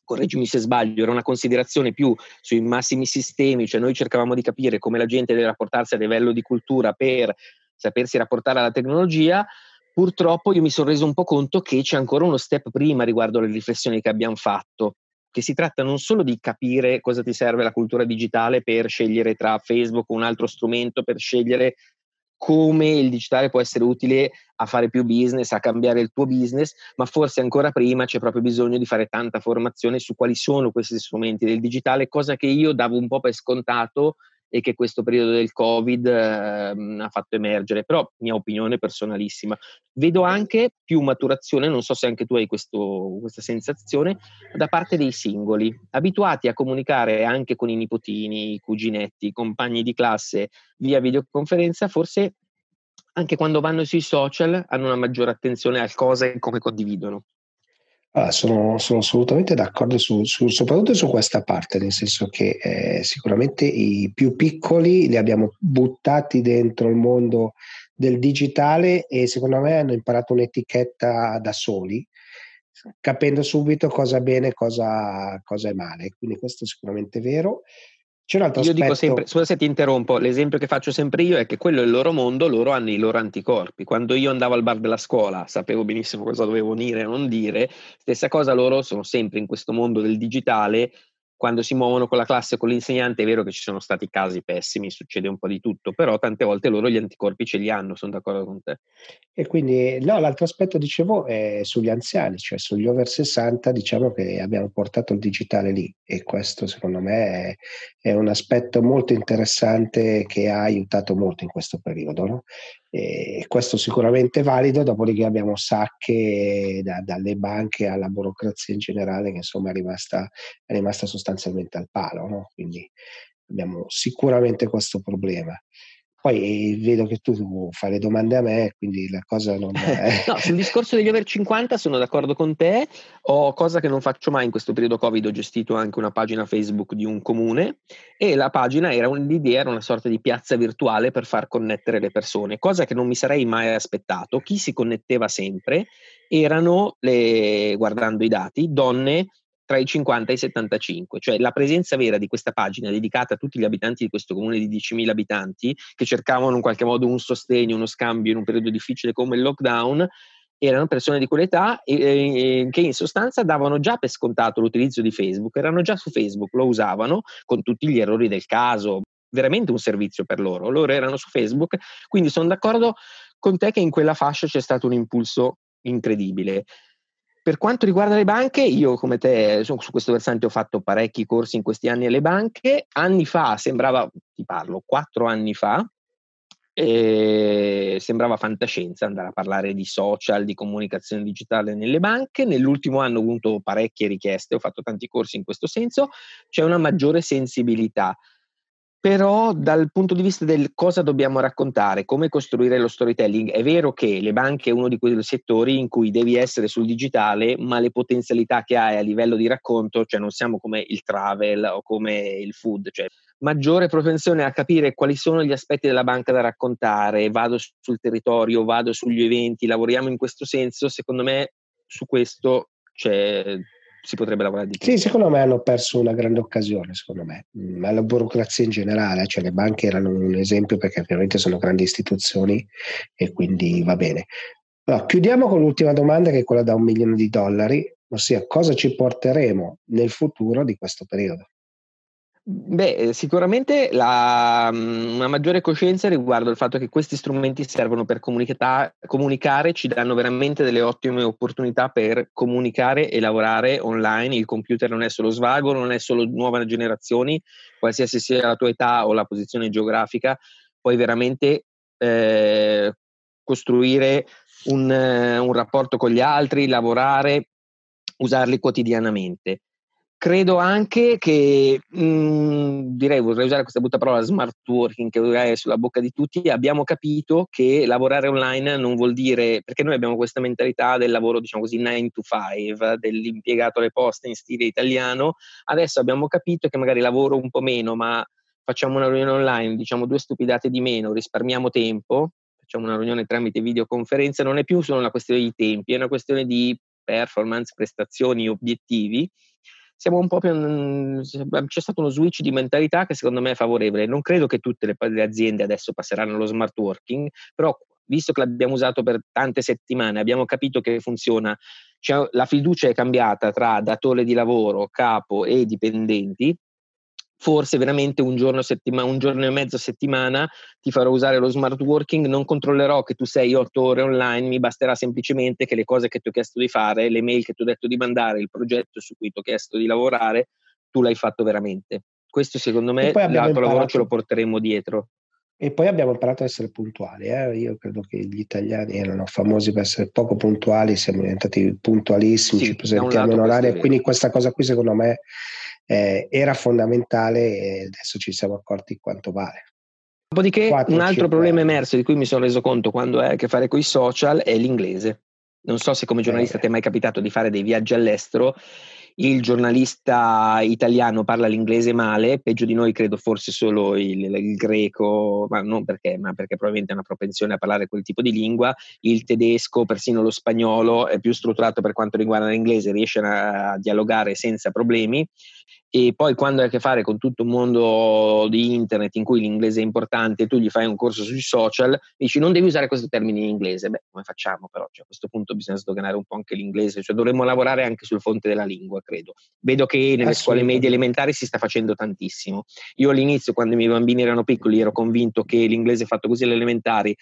correggimi se sbaglio, era una considerazione più sui massimi sistemi, cioè noi cercavamo di capire come la gente deve rapportarsi a livello di cultura per sapersi rapportare alla tecnologia. Purtroppo io mi sono reso un po' conto che c'è ancora uno step prima riguardo alle riflessioni che abbiamo fatto, che si tratta non solo di capire cosa ti serve la cultura digitale per scegliere tra Facebook o un altro strumento, per scegliere come il digitale può essere utile a fare più business, a cambiare il tuo business, ma forse ancora prima c'è proprio bisogno di fare tanta formazione su quali sono questi strumenti del digitale, cosa che io davo un po' per scontato e che questo periodo del Covid eh, ha fatto emergere, però mia opinione personalissima. Vedo anche più maturazione, non so se anche tu hai questo, questa sensazione, da parte dei singoli, abituati a comunicare anche con i nipotini, i cuginetti, i compagni di classe via videoconferenza, forse anche quando vanno sui social hanno una maggiore attenzione al cosa e come condividono. Ah, sono, sono, assolutamente d'accordo su, su, soprattutto su questa parte, nel senso che eh, sicuramente i più piccoli li abbiamo buttati dentro il mondo del digitale e secondo me hanno imparato un'etichetta da soli, capendo subito cosa è bene e cosa, cosa è male. Quindi questo è sicuramente vero. C'è un altro io aspetto... dico sempre, scusa se ti interrompo, l'esempio che faccio sempre io è che quello è il loro mondo, loro hanno i loro anticorpi. Quando io andavo al bar della scuola sapevo benissimo cosa dovevo dire e non dire, stessa cosa loro sono sempre in questo mondo del digitale quando si muovono con la classe, con l'insegnante, è vero che ci sono stati casi pessimi, succede un po' di tutto, però tante volte loro gli anticorpi ce li hanno, sono d'accordo con te. E quindi, no, l'altro aspetto, dicevo, è sugli anziani, cioè sugli over 60, diciamo che abbiamo portato il digitale lì e questo secondo me è, è un aspetto molto interessante che ha aiutato molto in questo periodo. No? E questo sicuramente è valido, dopodiché abbiamo sacche da, dalle banche alla burocrazia in generale che insomma è rimasta, è rimasta sostanzialmente al palo, no? quindi abbiamo sicuramente questo problema. Poi vedo che tu fai le domande a me, quindi la cosa non è... no, sul discorso degli over 50 sono d'accordo con te, ho cosa che non faccio mai in questo periodo Covid, ho gestito anche una pagina Facebook di un comune e la pagina era un'idea, era una sorta di piazza virtuale per far connettere le persone, cosa che non mi sarei mai aspettato. Chi si connetteva sempre erano, le, guardando i dati, donne tra i 50 e i 75, cioè la presenza vera di questa pagina dedicata a tutti gli abitanti di questo comune di 10.000 abitanti che cercavano in qualche modo un sostegno, uno scambio in un periodo difficile come il lockdown, erano persone di quell'età e, e, che in sostanza davano già per scontato l'utilizzo di Facebook, erano già su Facebook, lo usavano con tutti gli errori del caso, veramente un servizio per loro, loro erano su Facebook, quindi sono d'accordo con te che in quella fascia c'è stato un impulso incredibile. Per quanto riguarda le banche, io come te su questo versante ho fatto parecchi corsi in questi anni alle banche. Anni fa, sembrava, ti parlo, quattro anni fa, E sembrava fantascienza andare a parlare di social, di comunicazione digitale nelle banche. Nell'ultimo anno ho avuto parecchie richieste, ho fatto tanti corsi in questo senso, c'è una maggiore sensibilità. Però dal punto di vista del cosa dobbiamo raccontare, come costruire lo storytelling, è vero che le banche è uno di quei settori in cui devi essere sul digitale, ma le potenzialità che hai a livello di racconto, cioè non siamo come il travel o come il food, cioè maggiore propensione a capire quali sono gli aspetti della banca da raccontare, vado sul territorio, vado sugli eventi, lavoriamo in questo senso, secondo me su questo si potrebbe lavorare di più. Sì, secondo me hanno perso una grande occasione, secondo me, ma la burocrazia in generale, cioè le banche erano un esempio perché ovviamente sono grandi istituzioni e quindi va bene. Allora, chiudiamo con l'ultima domanda che è quella da un milione di dollari, ossia cosa ci porteremo nel futuro di questo periodo? Beh, eh, sicuramente la, mm, una maggiore coscienza riguardo il fatto che questi strumenti servono per comunicare, ci danno veramente delle ottime opportunità per comunicare e lavorare online. Il computer non è solo svago, non è solo nuove generazioni, qualsiasi sia la tua età o la posizione geografica, puoi veramente eh, costruire un, un rapporto con gli altri, lavorare, usarli quotidianamente. Credo anche che, mh, mhmm, direi, vorrei usare questa brutta parola, smart working, che è sulla bocca di tutti, abbiamo capito che lavorare online non vuol dire, perché noi abbiamo questa mentalità del lavoro, diciamo così, 9 to 5, dell'impiegato alle poste in stile italiano, adesso abbiamo capito che magari lavoro un po' meno, ma facciamo una riunione online, diciamo due stupidate di meno, risparmiamo tempo, facciamo una riunione tramite videoconferenza, non è più solo una questione di tempi, è una questione di performance, prestazioni, obiettivi siamo un po' più, c'è stato uno switch di mentalità che secondo me è favorevole. Non credo che tutte le, le aziende adesso passeranno allo smart working, però visto che l'abbiamo usato per tante settimane, abbiamo capito che funziona, cioè, la fiducia è cambiata tra datore di lavoro, capo e dipendenti, forse veramente un giorno, settima, un giorno e mezzo a settimana ti farò usare lo smart working, non controllerò che tu sei otto ore online, mi basterà semplicemente che le cose che ti ho chiesto di fare, le mail che ti ho detto di mandare, il progetto su cui ti ho chiesto di lavorare, tu l'hai fatto veramente. Questo secondo me l'altro imparato... lavoro ce lo porteremo dietro. E poi abbiamo imparato ad essere puntuali. Eh? Io credo che gli italiani erano famosi per essere poco puntuali, siamo diventati puntualissimi, sì, ci presentiamo in orario, quindi questa cosa qui secondo me eh, era fondamentale e adesso ci siamo accorti quanto vale. Dopodiché 4, un altro 5, problema emerso di cui mi sono reso conto quando hai a che fare con i social è l'inglese. Non so se come giornalista eh. ti è mai capitato di fare dei viaggi all'estero il giornalista italiano parla l'inglese male, peggio di noi credo forse solo il, il, greco, ma non perché, ma perché probabilmente ha una propensione a parlare quel tipo di lingua, il tedesco, persino lo spagnolo è più strutturato per quanto riguarda l'inglese, riesce a, a dialogare senza problemi e poi quando hai a che fare con tutto un mondo di internet in cui l'inglese è importante, tu gli fai un corso sui social, dici non devi usare questo termine in inglese, beh come facciamo però? Cioè, a questo punto bisogna sdoganare un po' anche l'inglese, cioè dovremmo lavorare anche sul fonte della lingua, credo. Vedo che nelle scuole medie elementari si sta facendo tantissimo. Io all'inizio, quando i miei bambini erano piccoli, ero convinto che l'inglese fatto così alle elementari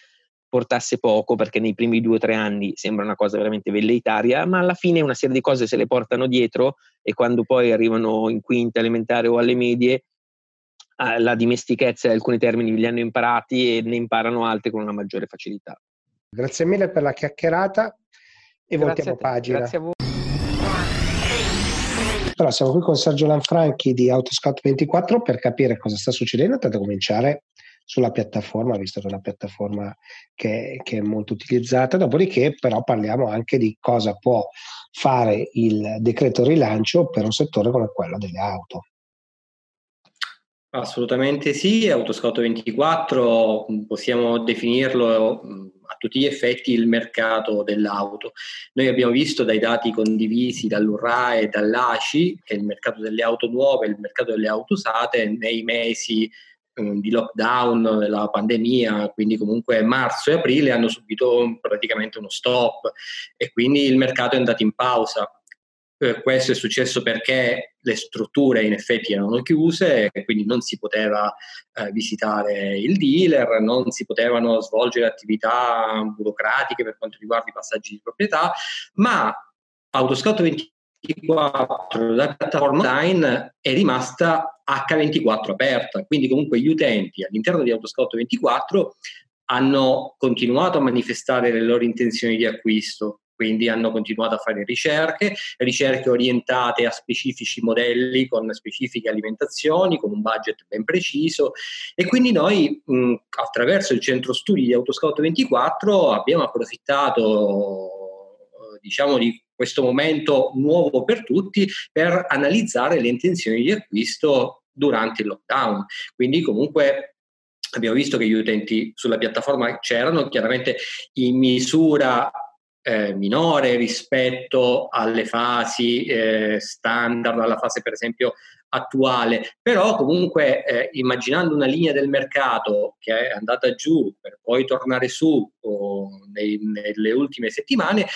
portasse poco perché nei primi due o tre anni sembra una cosa veramente velleitaria, ma alla fine una serie di cose se le portano dietro e quando poi arrivano in quinta elementare o alle medie la dimestichezza di alcuni termini li hanno imparati e ne imparano altri con una maggiore facilità. Grazie mille per la chiacchierata e grazie voltiamo pagina. Grazie a voi. Però siamo qui con Sergio Lanfranchi di Autoscout 24 per capire cosa sta succedendo, tanto cominciare sulla piattaforma, visto che è una piattaforma che, che, è molto utilizzata. Dopodiché, però, parliamo anche di cosa può fare il decreto rilancio per un settore come quello delle auto. Assolutamente sì, Autoscout 24 possiamo definirlo a tutti gli effetti il mercato dell'auto. Noi abbiamo visto dai dati condivisi dall'URA e dall'ACI che il mercato delle auto nuove il mercato delle auto usate nei mesi di lockdown, della pandemia, quindi comunque marzo e aprile hanno subito praticamente uno stop e quindi il mercato è andato in pausa. Eh, questo è successo perché le strutture in effetti erano chiuse e quindi non si poteva eh, visitare il dealer, non si potevano svolgere attività burocratiche per quanto riguarda i passaggi di proprietà, ma Autoscout 20 24 la piattaforma online è rimasta H24 aperta, quindi comunque gli utenti all'interno di Autoscout 24 hanno continuato a manifestare le loro intenzioni di acquisto, quindi hanno continuato a fare ricerche, ricerche orientate a specifici modelli con specifiche alimentazioni, con un budget ben preciso. E quindi noi mh, attraverso il centro studi di Autoscout 24 abbiamo approfittato diciamo di questo momento nuovo per tutti per analizzare le intenzioni di acquisto durante il lockdown. Quindi comunque abbiamo visto che gli utenti sulla piattaforma c'erano, chiaramente in misura eh, minore rispetto alle fasi eh, standard, alla fase per esempio attuale, però comunque eh, immaginando una linea del mercato che è andata giù per poi tornare su nei, nelle ultime settimane,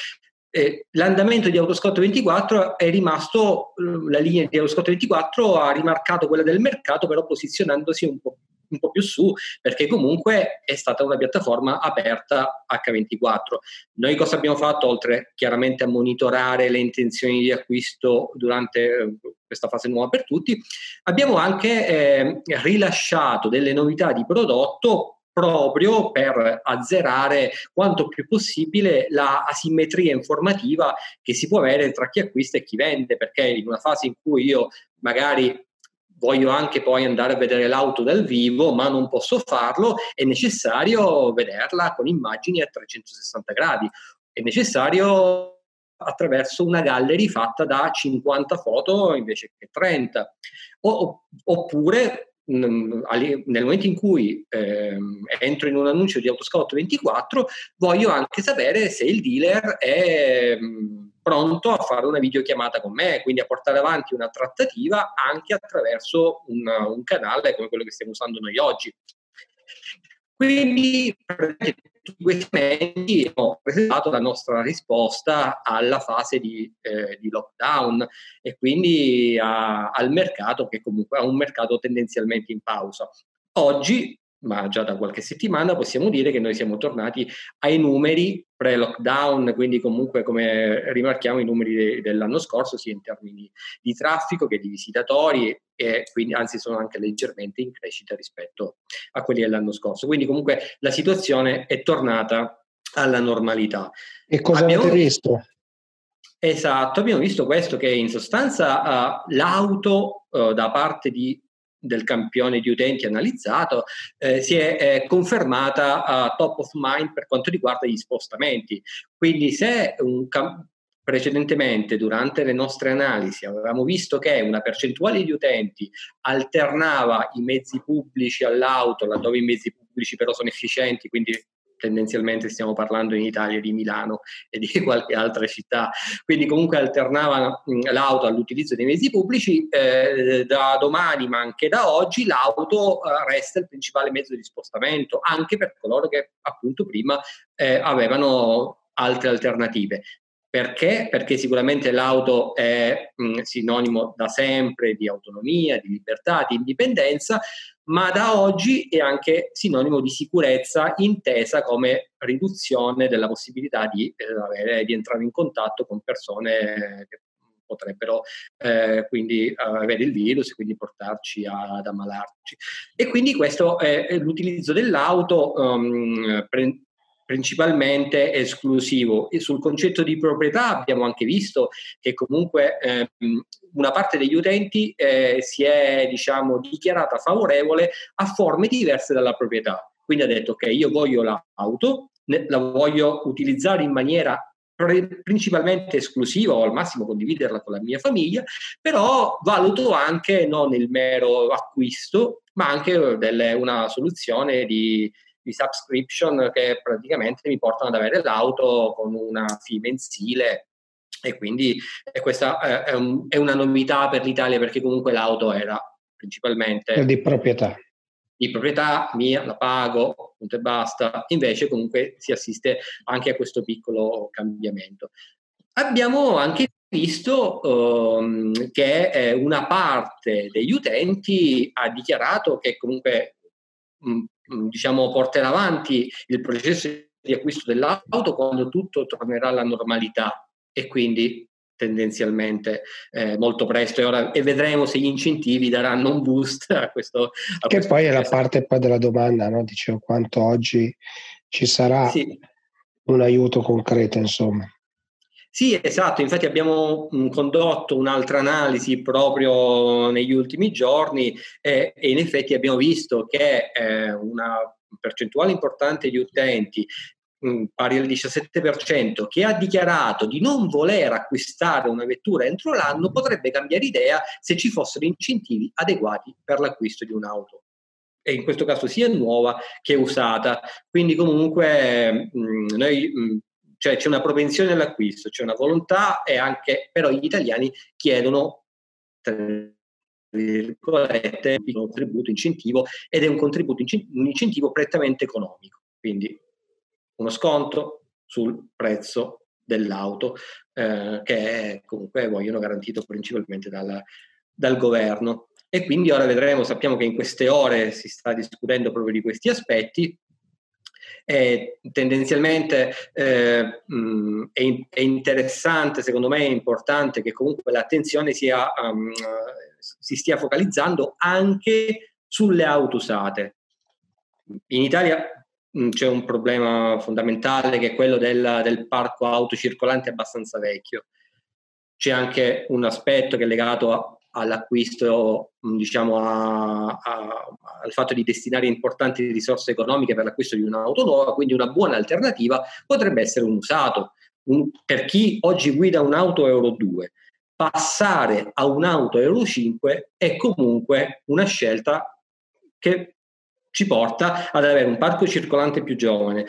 eh, l'andamento di Autoscotto 24 è rimasto, la linea di Autoscotto 24 ha rimarcato quella del mercato, però posizionandosi un po' un po' più su, perché comunque è stata una piattaforma aperta H24. Noi cosa abbiamo fatto, oltre chiaramente a monitorare le intenzioni di acquisto durante eh, questa fase nuova per tutti, abbiamo anche eh, rilasciato delle novità di prodotto proprio per azzerare quanto più possibile la asimmetria informativa che si può avere tra chi acquista e chi vende, perché in una fase in cui io magari voglio anche poi andare a vedere l'auto dal vivo, ma non posso farlo, è necessario vederla con immagini a 360 gradi. È necessario attraverso una gallery fatta da 50 foto invece che 30. O, oppure nel momento in cui eh, entro in un annuncio di Autoscout 24 voglio anche sapere se il dealer è pronto a fare una videochiamata con me, quindi a portare avanti una trattativa anche attraverso un, un canale come quello che stiamo usando noi oggi. Quindi tutti questi elementi abbiamo presentato la nostra risposta alla fase di, eh, di lockdown e quindi a, al mercato che comunque è un mercato tendenzialmente in pausa. Oggi ma già da qualche settimana possiamo dire che noi siamo tornati ai numeri pre-lockdown, quindi comunque come rimarchiamo i numeri de- dell'anno scorso sia in termini di traffico che di visitatori e quindi anzi sono anche leggermente in crescita rispetto a quelli dell'anno scorso. Quindi comunque la situazione è tornata alla normalità. E cosa abbiamo avete visto? Esatto, abbiamo visto questo che in sostanza uh, l'auto uh, da parte di del campione di utenti analizzato eh, si è eh, confermata a top of mind per quanto riguarda gli spostamenti. Quindi se cam- precedentemente durante le nostre analisi avevamo visto che una percentuale di utenti alternava i mezzi pubblici all'auto, laddove i mezzi pubblici però sono efficienti, quindi tendenzialmente stiamo parlando in Italia di Milano e di qualche altra città, quindi comunque alternavano l'auto all'utilizzo dei mezzi pubblici, eh, da domani ma anche da oggi l'auto eh, resta il principale mezzo di spostamento, anche per coloro che appunto prima eh, avevano altre alternative. Perché? Perché sicuramente l'auto è mh, sinonimo da sempre di autonomia, di libertà, di indipendenza, ma da oggi è anche sinonimo di sicurezza intesa come riduzione della possibilità di, eh, avere, di entrare in contatto con persone che potrebbero eh, quindi avere il virus e quindi portarci ad ammalarci. E quindi questo è l'utilizzo dell'auto um, pre- principalmente esclusivo. E sul concetto di proprietà abbiamo anche visto che comunque ehm, una parte degli utenti eh, si è diciamo, dichiarata favorevole a forme diverse dalla proprietà. Quindi ha detto che io voglio l'auto, la voglio utilizzare in maniera principalmente esclusiva o al massimo condividerla con la mia famiglia, però valuto anche non il mero acquisto, ma anche delle, una soluzione di, di subscription che praticamente mi portano ad avere l'auto con una fee mensile e quindi e questa è, un, è, una novità per l'Italia perché comunque l'auto era principalmente di proprietà. Di proprietà mia, la pago, punto e basta. Invece comunque si assiste anche a questo piccolo cambiamento. Abbiamo anche visto um, che eh, una parte degli utenti ha dichiarato che comunque mh, diciamo, porterà avanti il processo di acquisto dell'auto quando tutto tornerà alla normalità e quindi tendenzialmente eh, molto presto e, ora, e vedremo se gli incentivi daranno un boost a questo. A che questo poi è la parte poi della domanda, no? dicevo quanto oggi ci sarà sì. un aiuto concreto, insomma. Sì, esatto, infatti abbiamo condotto un'altra analisi proprio negli ultimi giorni e, e in effetti abbiamo visto che eh, una percentuale importante di utenti pari al 17%, che ha dichiarato di non voler acquistare una vettura entro l'anno, potrebbe cambiare idea se ci fossero incentivi adeguati per l'acquisto di un'auto. E in questo caso sia nuova che usata. Quindi comunque mh, noi, mh, cioè, c'è una propensione all'acquisto, c'è una volontà e anche però gli italiani chiedono virgolette, un contributo incentivo ed è un contributo un incentivo prettamente economico. Quindi uno sconto sul prezzo dell'auto eh, che comunque vogliono garantito principalmente dal, dal governo. E quindi ora vedremo, sappiamo che in queste ore si sta discutendo proprio di questi aspetti. E tendenzialmente eh, mh, è, interessante, secondo me è importante che comunque l'attenzione sia, um, si stia focalizzando anche sulle auto usate. In Italia Mm, c'è un problema fondamentale che è quello del, del parco auto circolante abbastanza vecchio. C'è anche un aspetto che è legato a, all'acquisto, mm, diciamo, a, a, al fatto di destinare importanti risorse economiche per l'acquisto di un'auto nuova, quindi una buona alternativa potrebbe essere un usato. Un, per chi oggi guida un'auto Euro 2, passare a un'auto Euro 5 è comunque una scelta che ci porta ad avere un parco circolante più giovane,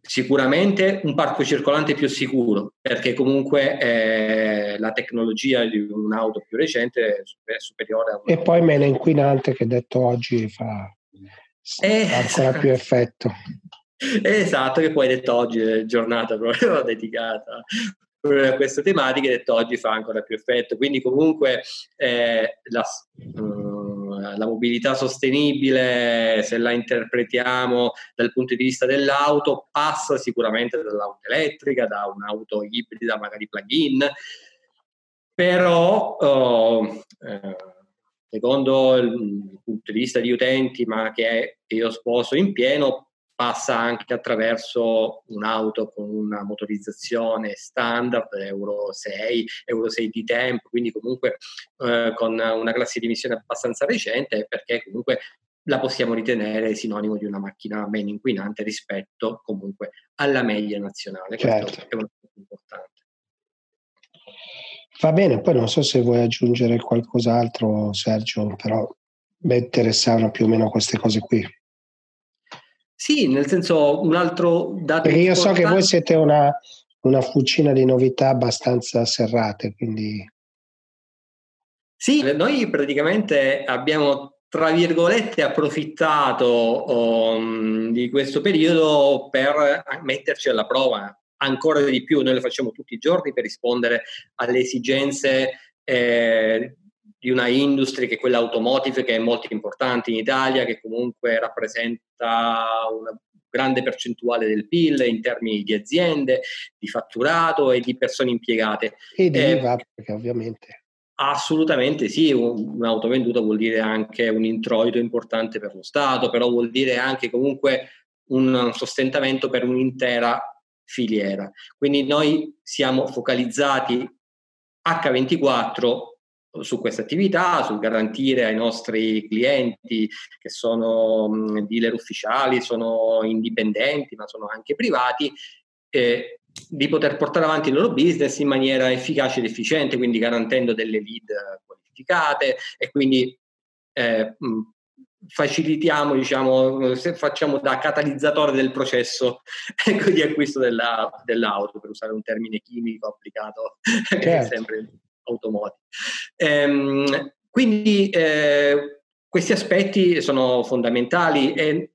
sicuramente un parco circolante più sicuro, perché comunque eh, la tecnologia di un'auto più recente è superiore a E poi meno inquinante che detto oggi fa, eh, ancora più effetto. Esatto, che poi detto oggi è giornata proprio dedicata a queste tematiche, detto oggi fa ancora più effetto. Quindi comunque eh, la, um, la mobilità sostenibile, se la interpretiamo dal punto di vista dell'auto, passa sicuramente dall'auto elettrica, da un'auto ibrida, magari plug-in, però oh, eh, secondo il punto di vista di utenti, ma che io sposo in pieno, passa anche attraverso un'auto con una motorizzazione standard Euro 6, Euro 6 di tempo, quindi comunque eh, con una classe di emissione abbastanza recente perché comunque la possiamo ritenere sinonimo di una macchina meno inquinante rispetto comunque alla media nazionale. Certo. Questo è un importante. Va bene, poi non so se vuoi aggiungere qualcos'altro Sergio, però mi interessavano più o meno queste cose qui. Sì, nel senso un altro dato... Perché io so che voi siete una, una fucina di novità abbastanza serrate, quindi... Sì, noi praticamente abbiamo tra virgolette approfittato um, di questo periodo per metterci alla prova ancora di più, noi lo facciamo tutti i giorni per rispondere alle esigenze eh, di una industria che è quella automotive che è molto importante in Italia, che comunque rappresenta una grande percentuale del PIL in termini di aziende, di fatturato e di persone impiegate. E di eh, IVA, perché ovviamente. Assolutamente sì, un'auto venduta vuol dire anche un introito importante per lo Stato, però vuol dire anche comunque un sostentamento per un'intera filiera. Quindi noi siamo focalizzati H24 su questa attività, sul garantire ai nostri clienti che sono dealer ufficiali, sono indipendenti, ma sono anche privati, eh, di poter portare avanti il loro business in maniera efficace ed efficiente, quindi garantendo delle lead qualificate e quindi eh, facilitiamo, diciamo, facciamo da catalizzatore del processo ecco, di acquisto della, dell'auto, per usare un termine chimico applicato certo. sempre automotive. Ehm, quindi eh, questi aspetti sono fondamentali e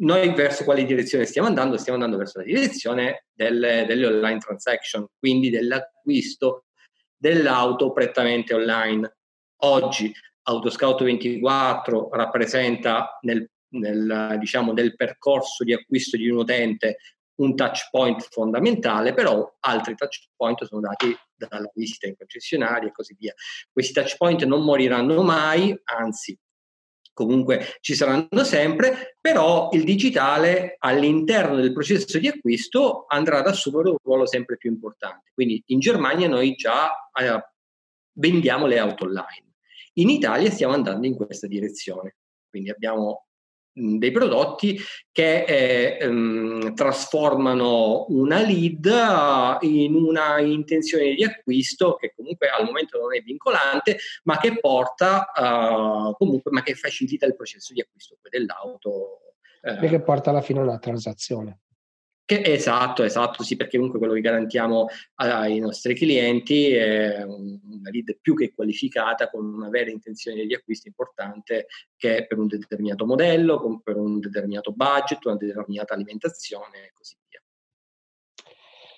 noi verso quale direzione stiamo andando? Stiamo andando verso la direzione delle, delle online transaction, quindi dell'acquisto dell'auto prettamente online. Oggi Autoscout 24 rappresenta nel, nel, diciamo, del percorso di acquisto di un utente un touch point fondamentale, però altri touch point sono dati dalla visita in concessionaria e così via. Questi touch point non moriranno mai, anzi comunque ci saranno sempre, però il digitale all'interno del processo di acquisto andrà ad assumere un ruolo sempre più importante. Quindi in Germania noi già eh, vendiamo le auto online. In Italia stiamo andando in questa direzione. Quindi abbiamo dei prodotti che eh, ehm, trasformano una lead in una intenzione di acquisto che comunque al momento non è vincolante, ma che porta uh, comunque, ma che facilita il processo di acquisto dell'auto. Eh. E che porta alla fine a una transazione. Che, esatto, esatto, sì, perché comunque quello che garantiamo ai nostri clienti è una lead più che qualificata con una vera intenzione di acquisto importante che è per un determinato modello, per un determinato budget, una determinata alimentazione e così via.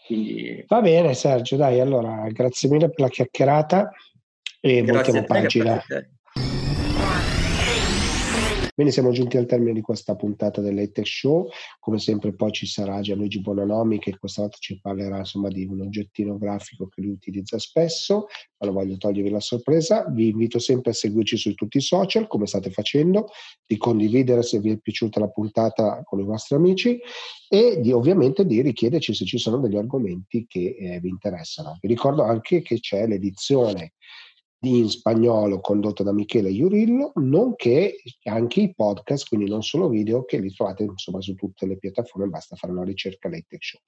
Quindi... Va bene Sergio, dai, allora grazie mille per la chiacchierata e grazie voltiamo pagina. Bene, siamo giunti al termine di questa puntata dell'Hightech Show. Come sempre poi ci sarà Gianluigi Bononomi che questa volta ci parlerà insomma di un oggettino grafico che lui utilizza spesso, ma lo voglio togliervi la sorpresa. Vi invito sempre a seguirci su tutti i social, come state facendo, di condividere se vi è piaciuta la puntata con i vostri amici e di ovviamente di richiederci se ci sono degli argomenti che eh, vi interessano. Vi ricordo anche che c'è l'edizione in spagnolo condotto da Michele Iurillo, nonché anche i podcast, quindi non solo video, che li trovate insomma su tutte le piattaforme, basta fare una ricerca Late Show.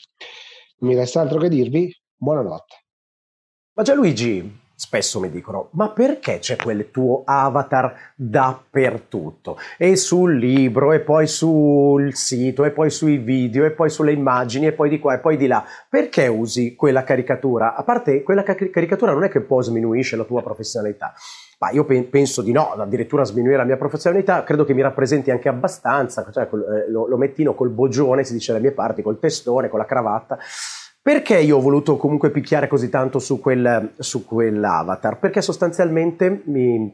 Mi resta altro che dirvi, buonanotte. Ma Gianluigi, Spesso mi dicono, ma perché c'è quel tuo avatar dappertutto? E sul libro, e poi sul sito, e poi sui video, e poi sulle immagini, e poi di qua, e poi di là. Perché usi quella caricatura? A parte, quella caricatura non è che poi sminuisce la tua professionalità. Ma io penso di no, addirittura sminuire la mia professionalità, credo che mi rappresenti anche abbastanza, cioè eh, lo, lo mettino col bogione, si dice dalle mie parti, col testone, con la cravatta. Perché io ho voluto comunque picchiare così tanto su, quel, su quell'avatar? Perché sostanzialmente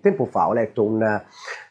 tempo fa ho letto un,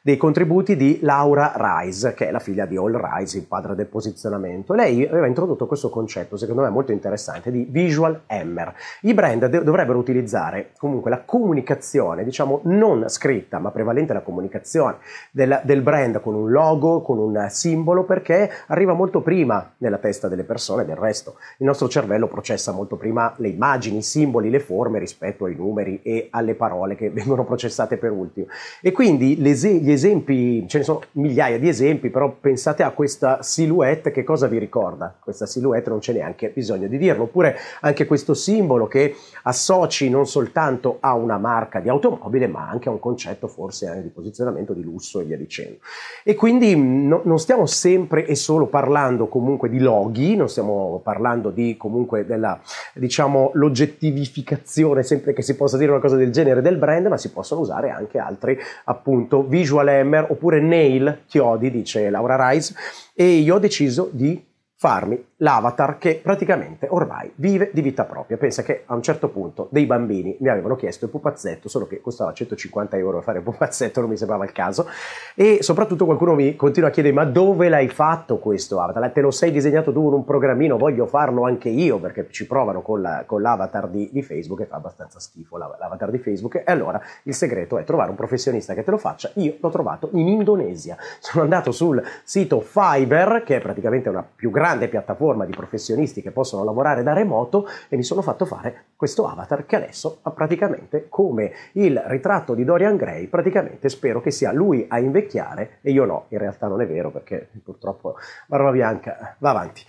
dei contributi di Laura Rice, che è la figlia di All Rice, il padre del posizionamento. Lei aveva introdotto questo concetto, secondo me molto interessante, di visual hammer. I brand dovrebbero utilizzare comunque la comunicazione, diciamo non scritta, ma prevalente la comunicazione del, del brand con un logo, con un simbolo, perché arriva molto prima nella testa delle persone del resto. Il nostro cervello processa molto prima le immagini, i simboli, le forme rispetto ai numeri e alle parole che vengono processate per ultimo. E quindi gli esempi, ce ne sono migliaia di esempi, però pensate a questa silhouette, che cosa vi ricorda? Questa silhouette non c'è neanche bisogno di dirlo, oppure anche questo simbolo che associ non soltanto a una marca di automobile, ma anche a un concetto forse anche di posizionamento di lusso e via dicendo. E quindi no, non stiamo sempre e solo parlando comunque di loghi, non stiamo parlando di comunque della, diciamo, l'oggettivificazione, sempre che si possa dire una cosa del genere del brand, ma si possono usare anche altri appunto visual Hammer oppure Nail Chiodi, dice Laura Rice, e io ho deciso di farmi l'avatar che praticamente ormai vive di vita propria. Pensa che a un certo punto dei bambini mi avevano chiesto il pupazzetto, solo che costava 150 euro fare il pupazzetto, non mi sembrava il caso, e soprattutto qualcuno mi continua a chiedere ma dove l'hai fatto questo avatar? Te lo sei disegnato tu in un programmino, voglio farlo anche io, perché ci provano con, la, con l'avatar di, di, Facebook e fa abbastanza schifo l'avatar di Facebook, e allora il segreto è trovare un professionista che te lo faccia. Io l'ho trovato in Indonesia. Sono andato sul sito Fiverr, che è praticamente una più grande grande piattaforma di professionisti che possono lavorare da remoto e mi sono fatto fare questo avatar che adesso ha praticamente come il ritratto di Dorian Gray, praticamente spero che sia lui a invecchiare e io no, in realtà non è vero perché purtroppo Barba Bianca va avanti.